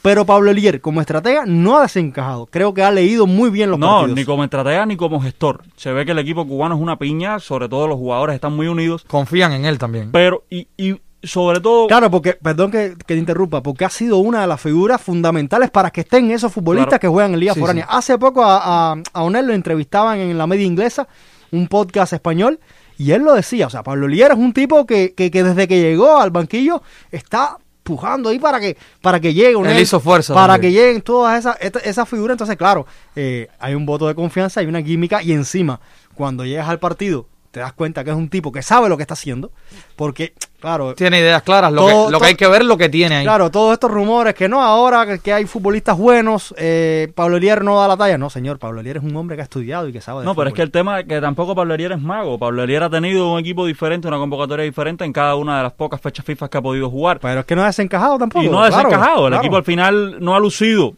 S2: Pero Pablo Elier, como estratega, no ha desencajado. Creo que ha leído muy bien los
S3: No,
S2: partidos.
S3: ni como estratega ni como gestor. Se ve que el equipo cubano es una piña, sobre todo los jugadores están muy unidos,
S4: Confían en él también.
S3: pero y, y sobre todo
S2: Claro, porque, perdón que, que te interrumpa, porque ha sido una de las figuras fundamentales para que estén esos futbolistas
S3: Claro.
S2: que juegan en Liga
S4: Sí,
S2: Foránea.
S4: sí.
S2: Hace poco a, a, a Onel lo entrevistaban en la media inglesa, un podcast español, y él lo decía, o sea, Pablo Liera es un tipo que, que, que desde que llegó al banquillo está pujando ahí para que para que llegue Onel,
S4: Él hizo fuerza
S2: para que lleguen todas esas esas figuras entonces claro eh, hay un voto de confianza hay una química y encima cuando llegas al partido te das cuenta que es un tipo que sabe lo que está haciendo porque claro
S4: Tiene ideas claras. Lo,
S2: Todo-
S4: que, lo
S2: todo-
S4: que hay que ver es lo que tiene ahí.
S2: Claro, todos estos rumores que no, ahora que, que hay futbolistas buenos, eh, Pablo Elier no da la talla. No, señor, Pablo Elier es un hombre que ha estudiado y que sabe de
S3: No, pero es que el tema es que tampoco Pablo Elier es mago. Pablo Elier ha tenido un equipo diferente, una convocatoria diferente en cada una de las pocas fechas FIFA que ha podido jugar.
S2: Pero es que no ha desencajado tampoco.
S3: y no ha
S2: claro,
S3: desencajado. El
S2: claro.
S3: equipo al final no ha lucido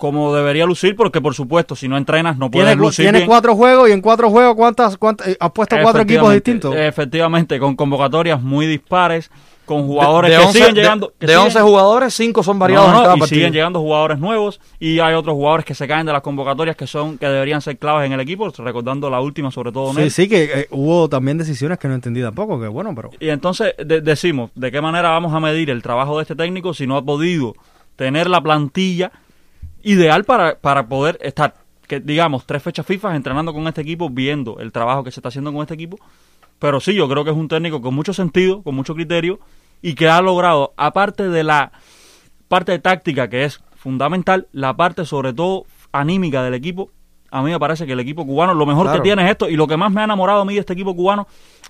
S3: como debería lucir, porque por supuesto, si no entrenas no puedes
S2: Tiene,
S3: lucir
S2: tiene
S3: bien.
S2: cuatro juegos y en cuatro juegos, ¿cuántas, cuántas, eh, has puesto cuatro equipos distintos?
S3: Efectivamente, con convocatorias muy dispares, con jugadores
S4: de
S3: que
S4: 11
S3: siguen llegando. que
S4: De,
S3: siguen-
S4: 11 jugadores, 5 son variados
S3: No, no,
S4: en cada
S3: y
S4: partido.
S3: siguen llegando jugadores nuevos y hay otros jugadores que se caen de las convocatorias que son que deberían ser claves en el equipo, recordando la última sobre todo
S2: Sí,
S3: Nel.
S2: sí, que eh, hubo también decisiones que no entendí tampoco, que bueno, pero...
S3: Y entonces de- decimos, ¿de qué manera vamos a medir el trabajo de este técnico si no ha podido tener la plantilla ideal para, para poder estar, que digamos, tres fechas FIFA entrenando con este equipo, viendo el trabajo que se está haciendo con este equipo? Pero sí, yo creo que es un técnico con mucho sentido, con mucho criterio y que ha logrado, aparte de la parte táctica que es fundamental, la parte sobre todo anímica del equipo. A mí me parece que el equipo cubano lo mejor
S4: Claro.
S3: que tiene es esto y lo que más me ha enamorado a mí de este equipo cubano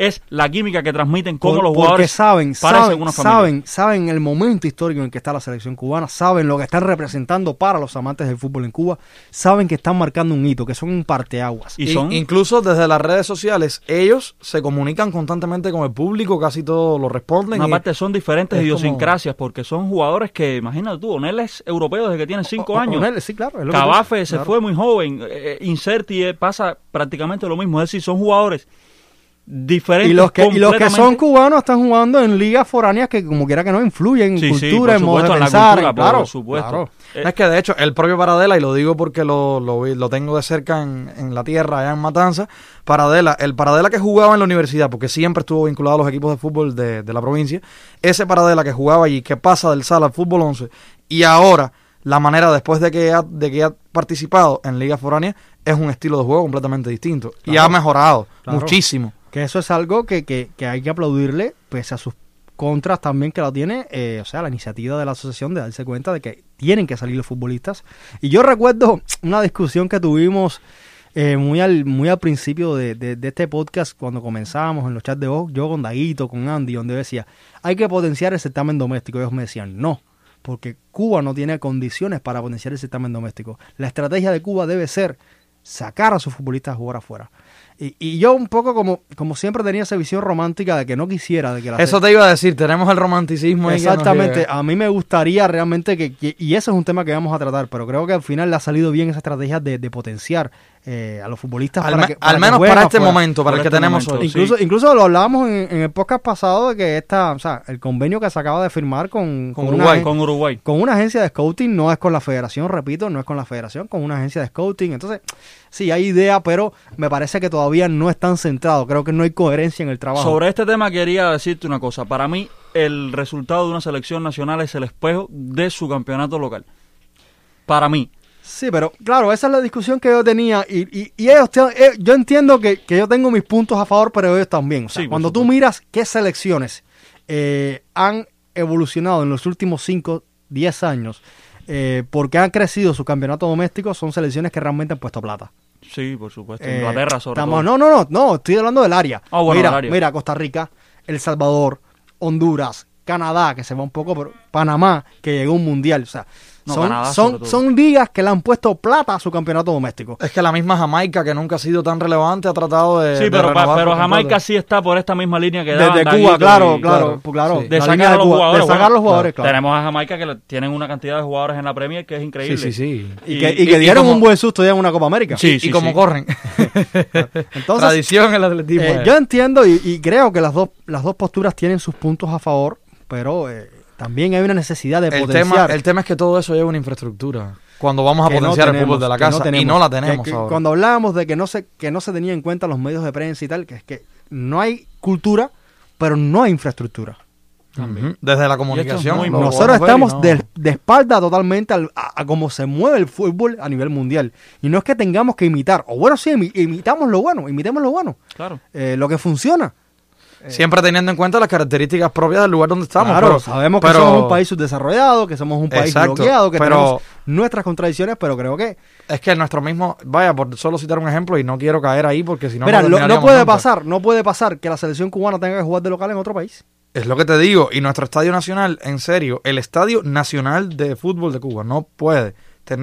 S3: es la química que transmiten cómo
S2: Por-
S3: los
S2: porque
S3: jugadores
S2: saben,
S3: parecen
S2: saben,
S3: una familia.
S2: saben, saben el momento histórico en el que está la selección cubana, saben lo que están representando para los amantes del fútbol en Cuba, saben que están marcando un hito, que son un parteaguas.
S3: Y
S4: Y-
S3: son
S4: incluso desde las redes sociales, ellos se comunican constantemente con el público, casi todos lo responden.
S3: una
S4: y-
S3: parte son diferentes
S4: es
S3: idiosincrasias porque son jugadores que, imagínate tú, Onel es europeo desde que tiene cinco
S2: O- o-
S3: años.
S2: Onel, sí, claro.
S3: Cabafe se
S2: claro.
S3: fue muy joven, eh, Inserti eh, pasa prácticamente lo mismo, es decir, son jugadores diferentes.
S2: Y los, que, y los que son cubanos están jugando en ligas foráneas que como quiera que no influyen en
S3: Sí, sí,
S2: cultura,
S3: por
S2: en modo de pensar,
S3: cultura,
S2: claro,
S3: por supuesto.
S2: claro.
S3: Eh,
S4: Es que de hecho, el propio Paradela, y lo digo porque lo, lo, vi- lo tengo de cerca en, en la tierra, allá en Matanza, Paradela, el Paradela que jugaba en la universidad, porque siempre estuvo vinculado a los equipos de fútbol de, de la provincia, ese Paradela que jugaba allí, que pasa del sala al fútbol 11, y ahora la manera después de que ha, de que ha participado en Liga Foránea es un estilo de juego completamente distinto. Y ha mejorado
S2: Claro.
S4: muchísimo.
S2: Que eso es algo que, que, hay que aplaudirle, pese a sus contras también que lo tiene, eh, o sea, la iniciativa de la asociación de darse cuenta de que tienen que salir los futbolistas. Y yo recuerdo una discusión que tuvimos eh, muy, al, muy al principio de, de- de este podcast, cuando comenzábamos en los chats de voz, yo con Daguito, con Andy, donde decía, hay que potenciar el certamen doméstico. Ellos me decían, no, porque Cuba no tiene condiciones para potenciar el certamen doméstico. La estrategia de Cuba debe ser sacar a sus futbolistas a jugar afuera. Y, y yo un poco como, como siempre tenía esa visión romántica de que no quisiera de que la
S4: Eso te iba a decir, tenemos el romanticismo ahí que nos
S2: Exactamente, a mí me gustaría realmente que, que- y eso es un tema que vamos a tratar, pero creo que al final le ha salido bien esa estrategia de, de potenciar eh, a los futbolistas.
S4: Al,
S2: para
S4: me-
S2: que- para
S4: al
S2: que
S4: menos para este momento, para el que
S3: este
S4: tenemos
S3: momento,
S4: hoy.
S3: sí.
S2: Incluso, incluso lo hablábamos en, en el podcast pasado de que esta, o sea, el convenio que se acaba de firmar con,
S4: Uruguay,
S3: con Uruguay.
S2: con una agencia de scouting, no es con la federación, repito, no es con la federación, con una agencia de scouting. Entonces, sí, hay idea, pero me parece que todavía no están centrados. Creo que no hay coherencia en el trabajo.
S3: Sobre este tema quería decirte una cosa. Para mí, el resultado de una selección nacional es el espejo de su campeonato local. Para mí.
S2: Sí, pero claro, esa es la discusión que yo tenía y, y, y ellos, te- eh, yo entiendo que, que yo tengo mis puntos a favor, pero ellos también. O sea,
S3: Sí,
S2: cuando tú miras qué selecciones eh, han evolucionado en los últimos 5, 10 años, eh, porque han crecido su campeonato doméstico, son selecciones que realmente han puesto plata.
S3: Sí, por supuesto.
S2: Eh,
S3: Inglaterra, sobre
S2: estamos-
S3: todo.
S2: No, no, no, no, estoy hablando del área.
S3: Ah, bueno,
S2: mira,
S3: área.
S2: mira, Costa Rica, El Salvador, Honduras, Canadá, que se va un poco, pero Panamá, que llegó a un mundial. O sea,
S3: No,
S2: son,
S3: Canadá
S2: son, son ligas que le han puesto plata a su campeonato doméstico.
S4: Es que la misma Jamaica, que nunca ha sido tan relevante, ha tratado de.
S3: Sí,
S4: de
S3: pero, pa- pero Jamaica sí está por esta misma línea que daban
S2: Desde
S3: Daguito
S2: Cuba, claro,
S3: y-
S2: claro,
S4: claro,
S2: pues claro.
S4: sí.
S3: De
S2: La
S3: sacar a
S2: de
S3: los
S2: Cuba,
S3: jugadores.
S2: De sacar
S3: bueno,
S2: los jugadores, claro.
S3: Tenemos a Jamaica que le- tienen una cantidad de jugadores en la Premier que es increíble.
S4: Sí, sí, sí.
S2: Y, que, y
S3: y-
S2: que
S3: y
S2: dieron
S4: como-
S2: un buen susto ya en una Copa América.
S3: Sí,
S4: y
S3: sí,
S4: como
S3: sí.
S4: corren.
S2: Entonces,
S4: Tradición el atletismo.
S2: eh, yo entiendo y, y creo que las dos, las dos posturas tienen sus puntos a favor, pero eh, también hay una necesidad de
S4: el, tema,
S2: potenciar.
S4: el tema es que todo eso lleva una infraestructura. Cuando vamos a
S2: no
S4: potenciar el fútbol de la
S2: no
S4: casa. y no la tenemos
S2: que
S4: ahora.
S2: Cuando hablábamos de que no se que no se tenía en cuenta los medios de prensa y tal, que es que no hay cultura, pero no hay infraestructura.
S4: Ujú. Desde la comunicación.
S2: Nosotros estamos
S4: no-
S2: de, de espalda totalmente al- a, a cómo se mueve el fútbol a nivel mundial. Y no es que tengamos que imitar, o bueno, sí, imi- imitamos lo bueno, imitemos lo bueno,
S3: Claro.
S2: eh, lo que funciona.
S4: Siempre teniendo en cuenta las características propias del lugar donde estamos.
S2: claro,
S4: pero-
S2: sabemos que
S4: pero-
S2: somos un país subdesarrollado, que somos un país
S4: Exacto,
S2: bloqueado, que
S4: pero-
S2: tenemos nuestras contradicciones, pero creo que
S4: Es que nuestro mismo. Vaya, por solo citar un ejemplo y no quiero caer ahí porque si no.
S2: Mira,
S4: no
S2: no, puede
S4: nunca.
S2: pasar, no puede pasar que la selección cubana tenga que jugar de local en otro país.
S4: Es lo que te digo. Y nuestro estadio nacional, en serio, el estadio nacional de fútbol de Cuba no puede.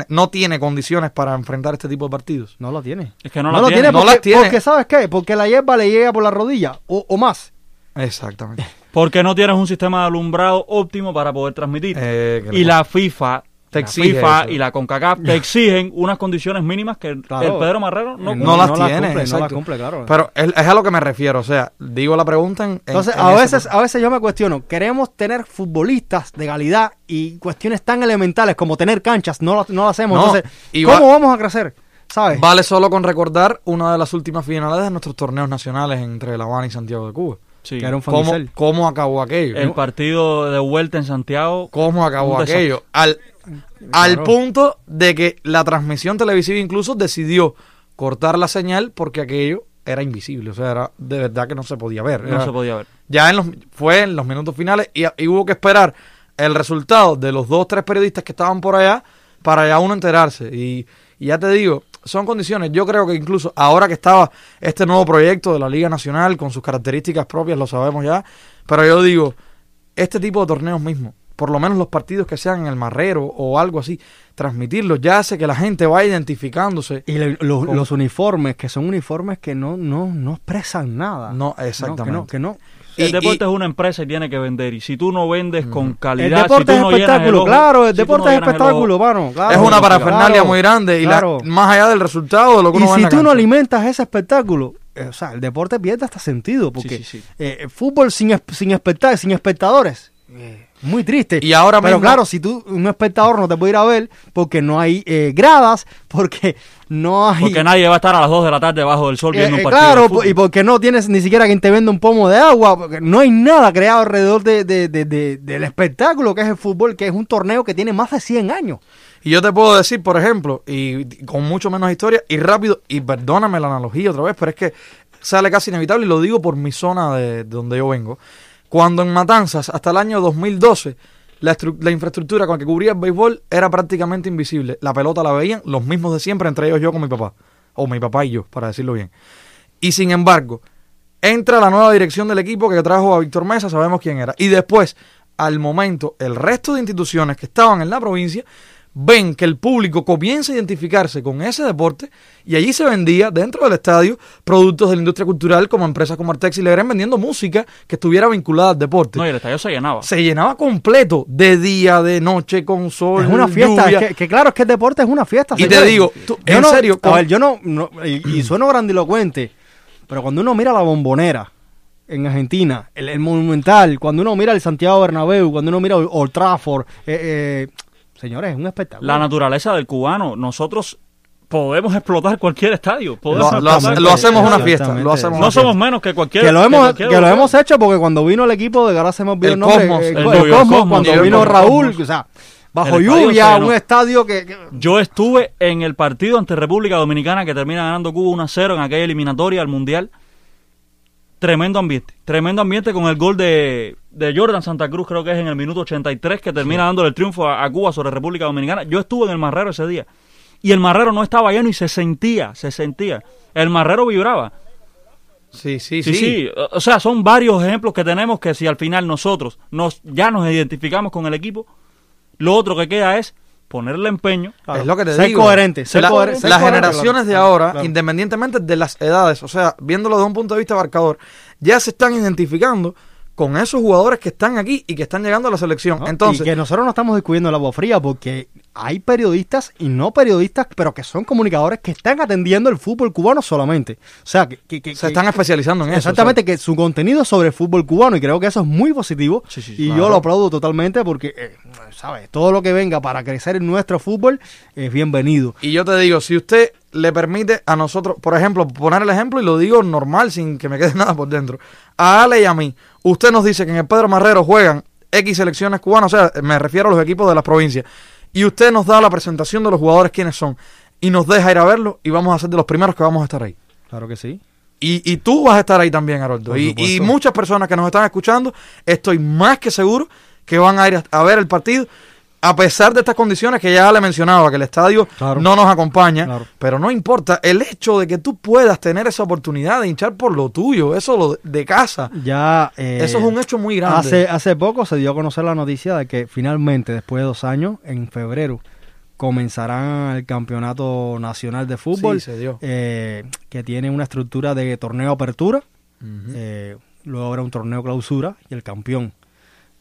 S4: No tiene condiciones para enfrentar este tipo de partidos.
S2: No lo tiene.
S3: Es que no,
S2: No,
S3: la
S2: lo
S3: tiene.
S2: tiene
S4: no
S2: porque,
S4: las tiene.
S2: porque, ¿sabes qué? Porque la hierba le llega por la rodilla o, o más.
S4: Exactamente.
S3: Porque no tienes un sistema de alumbrado óptimo para poder transmitir.
S4: Eh,
S3: y la FIFA
S4: Te
S3: la
S4: exige
S3: FIFA
S4: eso.
S3: y la CONCACAF te exigen unas condiciones mínimas que
S2: Claro.
S3: el Pedro Marrero no
S2: Eh,
S4: no las tiene,
S2: cumple, no las
S4: exacto.
S2: cumple, claro.
S4: Pero es, es a lo que me refiero, o sea, digo la pregunta en... en-
S2: Entonces,
S4: en
S2: a veces,
S4: punto.
S2: a veces yo me cuestiono, queremos tener futbolistas de calidad y cuestiones tan elementales como tener canchas, no lo, no lo hacemos.
S4: No,
S2: Entonces,
S4: y
S2: ¿cómo
S4: va-
S2: vamos a crecer? ¿Sabes?
S4: Vale solo con recordar una de las últimas finales de nuestros torneos nacionales entre La Habana y Santiago de Cuba.
S3: Sí.
S2: Que era un
S4: ¿Cómo, cómo acabó aquello?
S3: El partido de vuelta en Santiago.
S4: ¿Cómo acabó aquello? Al, al punto de que la transmisión televisiva incluso decidió cortar la señal porque aquello era invisible. O sea, era de verdad que no se podía ver.
S3: No se podía ver.
S4: Ya en los, fue en los minutos finales y, y hubo que esperar el resultado de los dos tres periodistas que estaban por allá para ya uno enterarse. Y, y ya te digo, son condiciones. Yo creo que incluso ahora que estaba este nuevo proyecto de la Liga Nacional con sus características propias, lo sabemos ya. Pero yo digo, este tipo de torneos mismo, por lo menos los partidos que sean en el Marrero o algo así, transmitirlos ya hace que la gente vaya identificándose.
S2: Y le- los, uniformes, que son uniformes que no, no, no expresan nada.
S4: No, exactamente.
S2: No, que no, que no.
S3: El
S4: Y-
S3: deporte
S4: y-
S3: es una empresa y tiene que vender. Y si tú no vendes con
S2: El
S3: calidad,
S2: deporte
S3: si
S2: es
S3: no el
S2: espectáculo,
S3: ojo-
S2: claro, el
S3: si
S2: deporte
S3: no
S2: es
S3: el
S2: espectáculo, mano. claro.
S4: es una parafernalia
S2: Claro,
S4: muy grande y la- más allá del resultado de lo que
S2: Y
S4: uno en
S2: si tú no alimentas ese espectáculo, eh, o sea, el deporte pierde hasta sentido, porque
S3: Sí, sí, sí.
S2: eh, el fútbol sin, sin, especta- sin espectadores, eh, muy triste.
S4: Y ahora
S2: Pero
S4: mismo-
S2: claro, si tú, un espectador no te puede ir a ver porque no hay eh, gradas, porque no hay...
S3: Porque nadie va a estar a las 2 de la tarde bajo del sol
S2: Eh,
S3: viendo
S2: eh,
S3: un partido. de
S2: claro, y porque no tienes ni siquiera quien te venda un pomo de agua, porque no hay nada creado alrededor de, de- de- de- del espectáculo que es el fútbol, que es un torneo que tiene más de 100 años.
S4: Y yo te puedo decir, por ejemplo, y con mucho menos historia, y rápido, y perdóname la analogía otra vez, pero es que sale casi inevitable y lo digo por mi zona de donde yo vengo. Cuando en Matanzas, hasta el año 2012, la, la infraestructura con la que cubría el béisbol era prácticamente invisible. La pelota la veían los mismos de siempre, entre ellos yo con mi papá. O mi papá y yo, para decirlo bien. Y sin embargo, entra la nueva dirección del equipo que trajo a Víctor Mesa, sabemos quién era. Y después, al momento, el resto de instituciones que estaban en la provincia ven que el público comienza a identificarse con ese deporte y allí se vendía dentro del estadio productos de la industria cultural como empresas como Artex y Legrand vendiendo música que estuviera vinculada al deporte.
S3: No, y el estadio se llenaba.
S4: Se llenaba completo de día, de noche, con sol,
S2: es una fiesta,
S4: lluvia.
S2: que, que claro, es que el deporte es una fiesta.
S4: Y te digo, tú-
S2: Yo
S4: en
S2: no-
S4: serio,
S2: a ver, yo no, no- y, y sueno grandilocuente, pero cuando uno mira la bombonera en Argentina, el, el Monumental, cuando uno mira el Santiago Bernabéu, cuando uno mira el Old Trafford, eh, eh, señores, es un espectáculo.
S3: La naturaleza del cubano. Nosotros podemos explotar cualquier estadio. Podemos
S4: Lo, lo hace-
S3: explotar
S4: lo hacemos una fiesta. Lo hacemos
S3: No
S4: una
S3: somos
S4: fiesta.
S3: menos que cualquier.
S2: que lo hemos
S3: cualquier
S2: que lo hemos hecho porque cuando vino el equipo de ahora se me olvidó el,
S4: El
S2: nombre
S4: Cosmos,
S2: eh,
S3: el
S2: el, Cosmos,
S3: Cosmos,
S2: cuando vino Raúl
S3: Cosmos.
S2: o sea bajo
S3: estadio
S2: lluvia un estadio que, que-
S3: Yo estuve en el partido ante República Dominicana que termina ganando Cuba 1-0 en aquella eliminatoria al Mundial. Tremendo ambiente, tremendo ambiente con el gol de, de Jordan Santa Cruz, creo que es en el minuto 83, que termina dándole el triunfo a, a Cuba sobre República Dominicana. Yo estuve en el Marrero ese día y el Marrero no estaba lleno y se sentía, se sentía. El Marrero vibraba.
S4: Sí, sí,
S3: Sí,
S4: sí.
S3: sí, o sea, son varios ejemplos que tenemos que si al final nosotros nos ya nos identificamos con el equipo, lo otro que queda es ponerle empeño.
S2: Claro,
S4: Es lo que te
S2: ser
S4: digo.
S2: coherente, ser
S4: La-
S2: coher- ser
S4: las
S2: coherente,
S4: generaciones de ahora,
S2: Claro.
S4: independientemente de las edades, o sea, viéndolo desde un punto de vista abarcador, ya se están identificando con esos jugadores que están aquí y que están llegando a la selección.
S2: ¿no?
S4: Entonces,
S2: y que nosotros no estamos descubriendo el agua fría porque hay periodistas y no periodistas, pero que son comunicadores que están atendiendo el fútbol cubano solamente. O sea, que, que- que-
S4: se
S2: que-
S4: están especializando en eso.
S2: Exactamente, que su contenido es sobre el fútbol cubano y creo que eso es muy positivo
S3: Sí, sí,
S2: y
S3: claro.
S2: yo lo aplaudo totalmente porque, eh, ¿sabes? Todo lo que venga para crecer en nuestro fútbol es bienvenido.
S4: Y yo te digo, si usted le permite a nosotros, por ejemplo, poner el ejemplo y lo digo normal, sin que me quede nada por dentro, a Ale y a mí, usted nos dice que en el Pedro Marrero juegan X selecciones cubanas, o sea, me refiero a los equipos de las provincias, y usted nos da la presentación de los jugadores quiénes son, y nos deja ir a verlos, y vamos a ser de los primeros que vamos a estar ahí.
S2: Claro que sí.
S4: Y, y tú vas a estar ahí también, Haroldo. Y, y muchas personas que nos están escuchando, estoy más que seguro que van a ir a, a ver el partido, a pesar de estas condiciones que ya le mencionaba, que el estadio
S2: Claro.
S4: no nos acompaña,
S2: Claro.
S4: pero no importa, el hecho de que tú puedas tener esa oportunidad de hinchar por lo tuyo, eso lo de casa,
S2: Ya. eh,
S4: eso es un hecho muy grande.
S2: Hace, hace poco se dio a conocer la noticia de que finalmente, después de dos años, en febrero, comenzará el campeonato nacional de fútbol,
S4: Sí, se dio.
S2: eh, que tiene una estructura de torneo apertura, eh, luego habrá un torneo clausura y el campeón.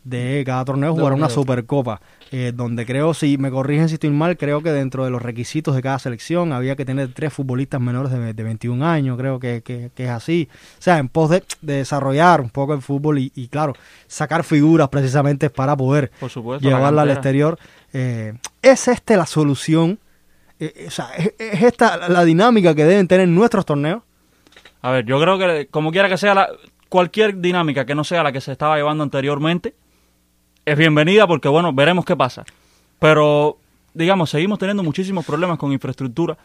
S2: De cada torneo jugar una supercopa, eh, donde creo, si me corrigen si estoy mal, creo que dentro de los requisitos de cada selección había que tener tres futbolistas menores de, de 21 años, creo que, que- que es así. O sea, en pos de, de desarrollar un poco el fútbol y, y, claro, sacar figuras precisamente para poder
S3: Por supuesto. la
S2: llevarla al exterior. Eh, ¿Es esta la solución? Eh, o sea, ¿es, es esta la- la dinámica que deben tener nuestros torneos?
S3: A ver, yo creo que como quiera que sea la, cualquier dinámica que no sea la que se estaba llevando anteriormente es bienvenida porque bueno, veremos qué pasa. Pero digamos, seguimos teniendo muchísimos problemas con infraestructura.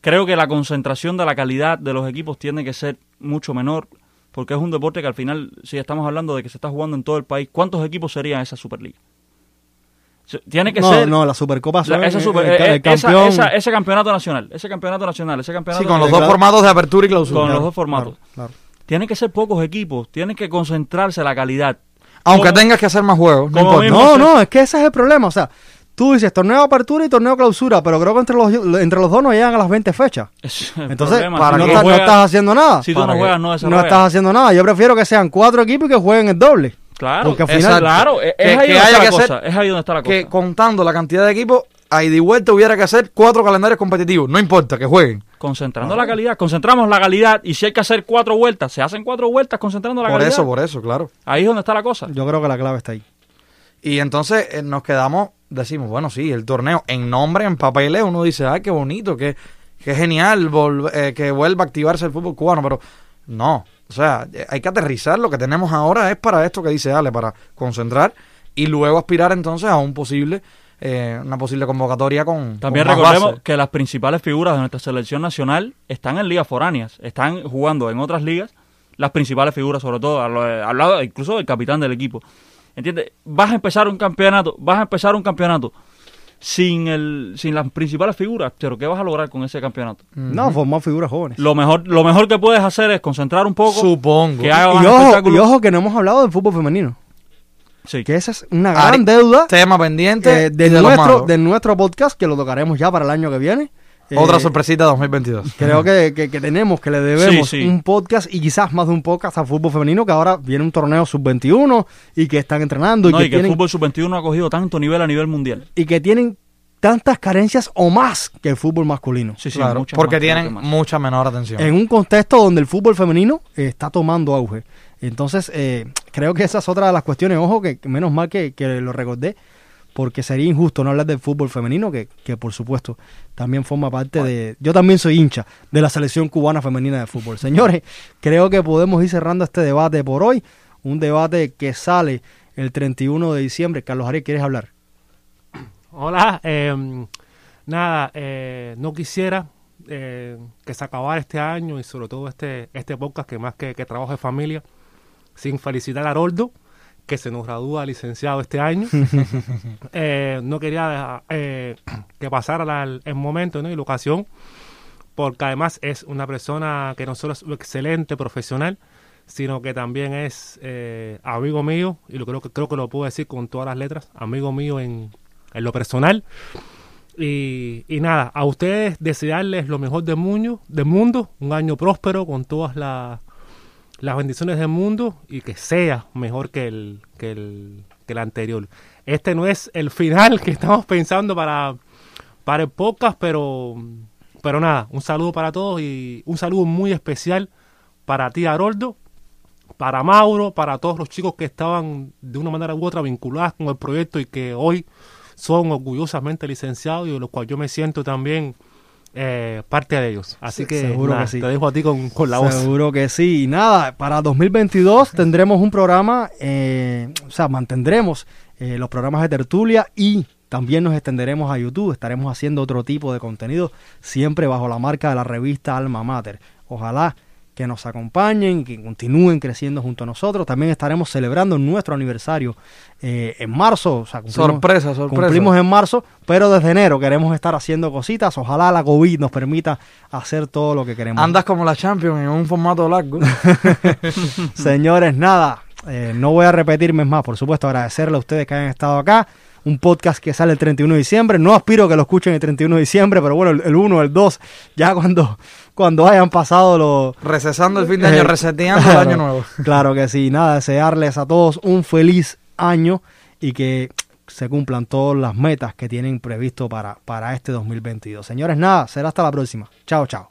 S3: Creo que la concentración de la calidad de los equipos tiene que ser mucho menor porque es un deporte que al final, si estamos hablando de que se está jugando en todo el país, ¿cuántos equipos serían esa Superliga? Tiene que
S2: no,
S3: ser
S2: no, la Supercopa
S3: la- esa super-
S2: el,
S3: eh,
S2: el
S3: eh, esa-
S2: campeón.
S3: esa- ese campeonato nacional, ese campeonato nacional, ese campeonato
S4: Sí, con los dos
S2: claro.
S4: formatos de apertura y clausura.
S3: con los dos formatos.
S2: claro, claro.
S3: Tienen que ser pocos equipos, tienen que concentrarse la calidad.
S4: Aunque
S3: Como-
S4: tengas que hacer más juegos, no
S3: como
S4: importa.
S3: mismo-
S2: No, es que ese es el problema. O sea, tú dices torneo de apertura y torneo de clausura, pero creo que entre los, entre los dos no llegan a las 20 fechas. Entonces,
S3: problema.
S4: para
S3: Si
S2: no,
S4: qué
S2: estás- no
S3: juegas-
S2: estás haciendo nada.
S3: Si tú
S4: ¿Para
S3: no juegas, no
S2: no estás haciendo nada. Yo prefiero que sean cuatro equipos y que jueguen el doble.
S3: Claro,
S2: Porque al
S3: es-
S2: final-
S3: claro, es,
S4: Que-
S3: es ahí
S4: que
S3: donde
S4: haya
S3: está la
S4: que
S3: cosa.
S4: hacer-
S3: Es ahí donde está la cosa.
S4: Que contando la cantidad de equipos, ahí de vuelta hubiera que hacer cuatro calendarios competitivos. No importa, que jueguen.
S3: Concentrando la calidad, concentramos la calidad y si hay que hacer cuatro vueltas, se hacen cuatro vueltas concentrando la
S4: Por
S3: calidad.
S4: eso, por eso, claro.
S3: Ahí es donde está la cosa.
S2: Yo creo que la clave está ahí.
S4: Y entonces eh, nos quedamos, decimos, bueno, sí, el torneo en nombre, en papeles, uno dice, ay, qué bonito, qué, qué genial eh, que vuelva a activarse el fútbol cubano, pero no, o sea, eh, hay que aterrizar, lo que tenemos ahora es para esto que dice Ale, para concentrar y luego aspirar entonces a un posible, eh, una posible convocatoria con...
S3: También
S4: con
S3: recordemos que las principales figuras de nuestra selección nacional están en ligas foráneas, están jugando en otras ligas, las principales figuras sobre todo, al, al lado incluso del capitán del equipo. ¿Entiendes? Vas a empezar un campeonato, vas a empezar un campeonato sin el sin las principales figuras, pero ¿qué vas a lograr con ese campeonato?
S2: No, formar figuras jóvenes.
S3: Lo mejor lo mejor que puedes hacer es concentrar un poco,
S4: Supongo.
S3: que
S2: ojo, y ojo que no hemos hablado del fútbol femenino.
S3: Sí.
S2: Que esa es una
S4: Ari-
S2: gran deuda
S4: Tema pendiente
S2: eh, de, nuestro, de nuestro podcast, que lo tocaremos ya para el año que viene.
S4: Otra
S2: Eh,
S4: sorpresita 2022.
S2: Creo que, que- que tenemos, que le debemos
S3: Sí, sí.
S2: un podcast y quizás más de un podcast al fútbol femenino, que ahora viene un torneo sub-21 y que están entrenando y,
S3: No,
S2: que
S3: y que el
S2: tienen,
S3: fútbol sub-21 ha cogido tanto nivel a nivel mundial.
S2: y que tienen tantas carencias o más que el fútbol masculino.
S3: Sí, sí,
S4: Claro, porque tienen mucha menor atención.
S2: En un contexto donde el fútbol femenino está tomando auge. Entonces, eh, creo que esa es otra de las cuestiones. Ojo, que, menos mal que, que lo recordé, porque sería injusto no hablar del fútbol femenino, que, que por supuesto también forma parte de... Yo también soy hincha de la selección cubana femenina de fútbol. Señores, creo que podemos ir cerrando este debate por hoy. Un debate que sale el 31 de diciembre. Carlos Ariel, ¿quieres hablar?
S6: Hola, eh, nada, eh, no quisiera eh, que se acabara este año y sobre todo este, este podcast que más que, que trabajo de familia, sin felicitar a Aroldo, que se nos gradúa licenciado este año. Eh, no quería eh, que pasara la- el momento ¿no? y la ocasión, porque además es una persona que no solo es un excelente profesional, sino que también es eh, amigo mío, y lo creo que creo que lo puedo decir con todas las letras, amigo mío en, en lo personal. Y, y nada, a ustedes desearles lo mejor del mundo, del mundo, un año próspero con todas las las bendiciones del mundo y que sea mejor que el, que el, que el anterior. Este no es el final que estamos pensando para, para el podcast, pero, pero nada, un saludo para todos y un saludo muy especial para ti, Haroldo, para Mauro, para todos los chicos que estaban de una manera u otra vinculados con el proyecto y que hoy son orgullosamente licenciados y de los cuales yo me siento también eh, parte de ellos. Así que,
S2: seguro
S6: nada,
S2: que sí.
S6: te dejo a ti con, con la voz.
S2: Seguro que sí. Y nada, para 2022 tendremos un programa, eh, o sea, mantendremos eh, los programas de tertulia y también nos extenderemos a YouTube. Estaremos haciendo otro tipo de contenido, siempre bajo la marca de la revista Alma Mater. Ojalá que nos acompañen, que continúen creciendo junto a nosotros. También estaremos celebrando nuestro aniversario eh, en marzo. O sea, cumplimos-
S4: sorpresa, sorpresa.
S2: Cumplimos en marzo, pero desde enero queremos estar haciendo cositas. Ojalá la COVID nos permita hacer todo lo que queremos.
S4: Andas como la Champions en un formato largo.
S2: Señores, nada, eh, no voy a repetirme más, por supuesto, agradecerle a ustedes que hayan estado acá. Un podcast que sale el 31 de diciembre. No aspiro a que lo escuchen el 31 de diciembre, pero bueno, el, el 1, el 2, ya cuando, cuando hayan pasado los...
S4: Recesando el fin de año,
S2: eh,
S4: reseteando el año nuevo.
S2: Claro que sí, nada, desearles a todos un feliz año y que se cumplan todas las metas que tienen previsto para, para este 2022. Señores, nada, será hasta la próxima. Chao, chao.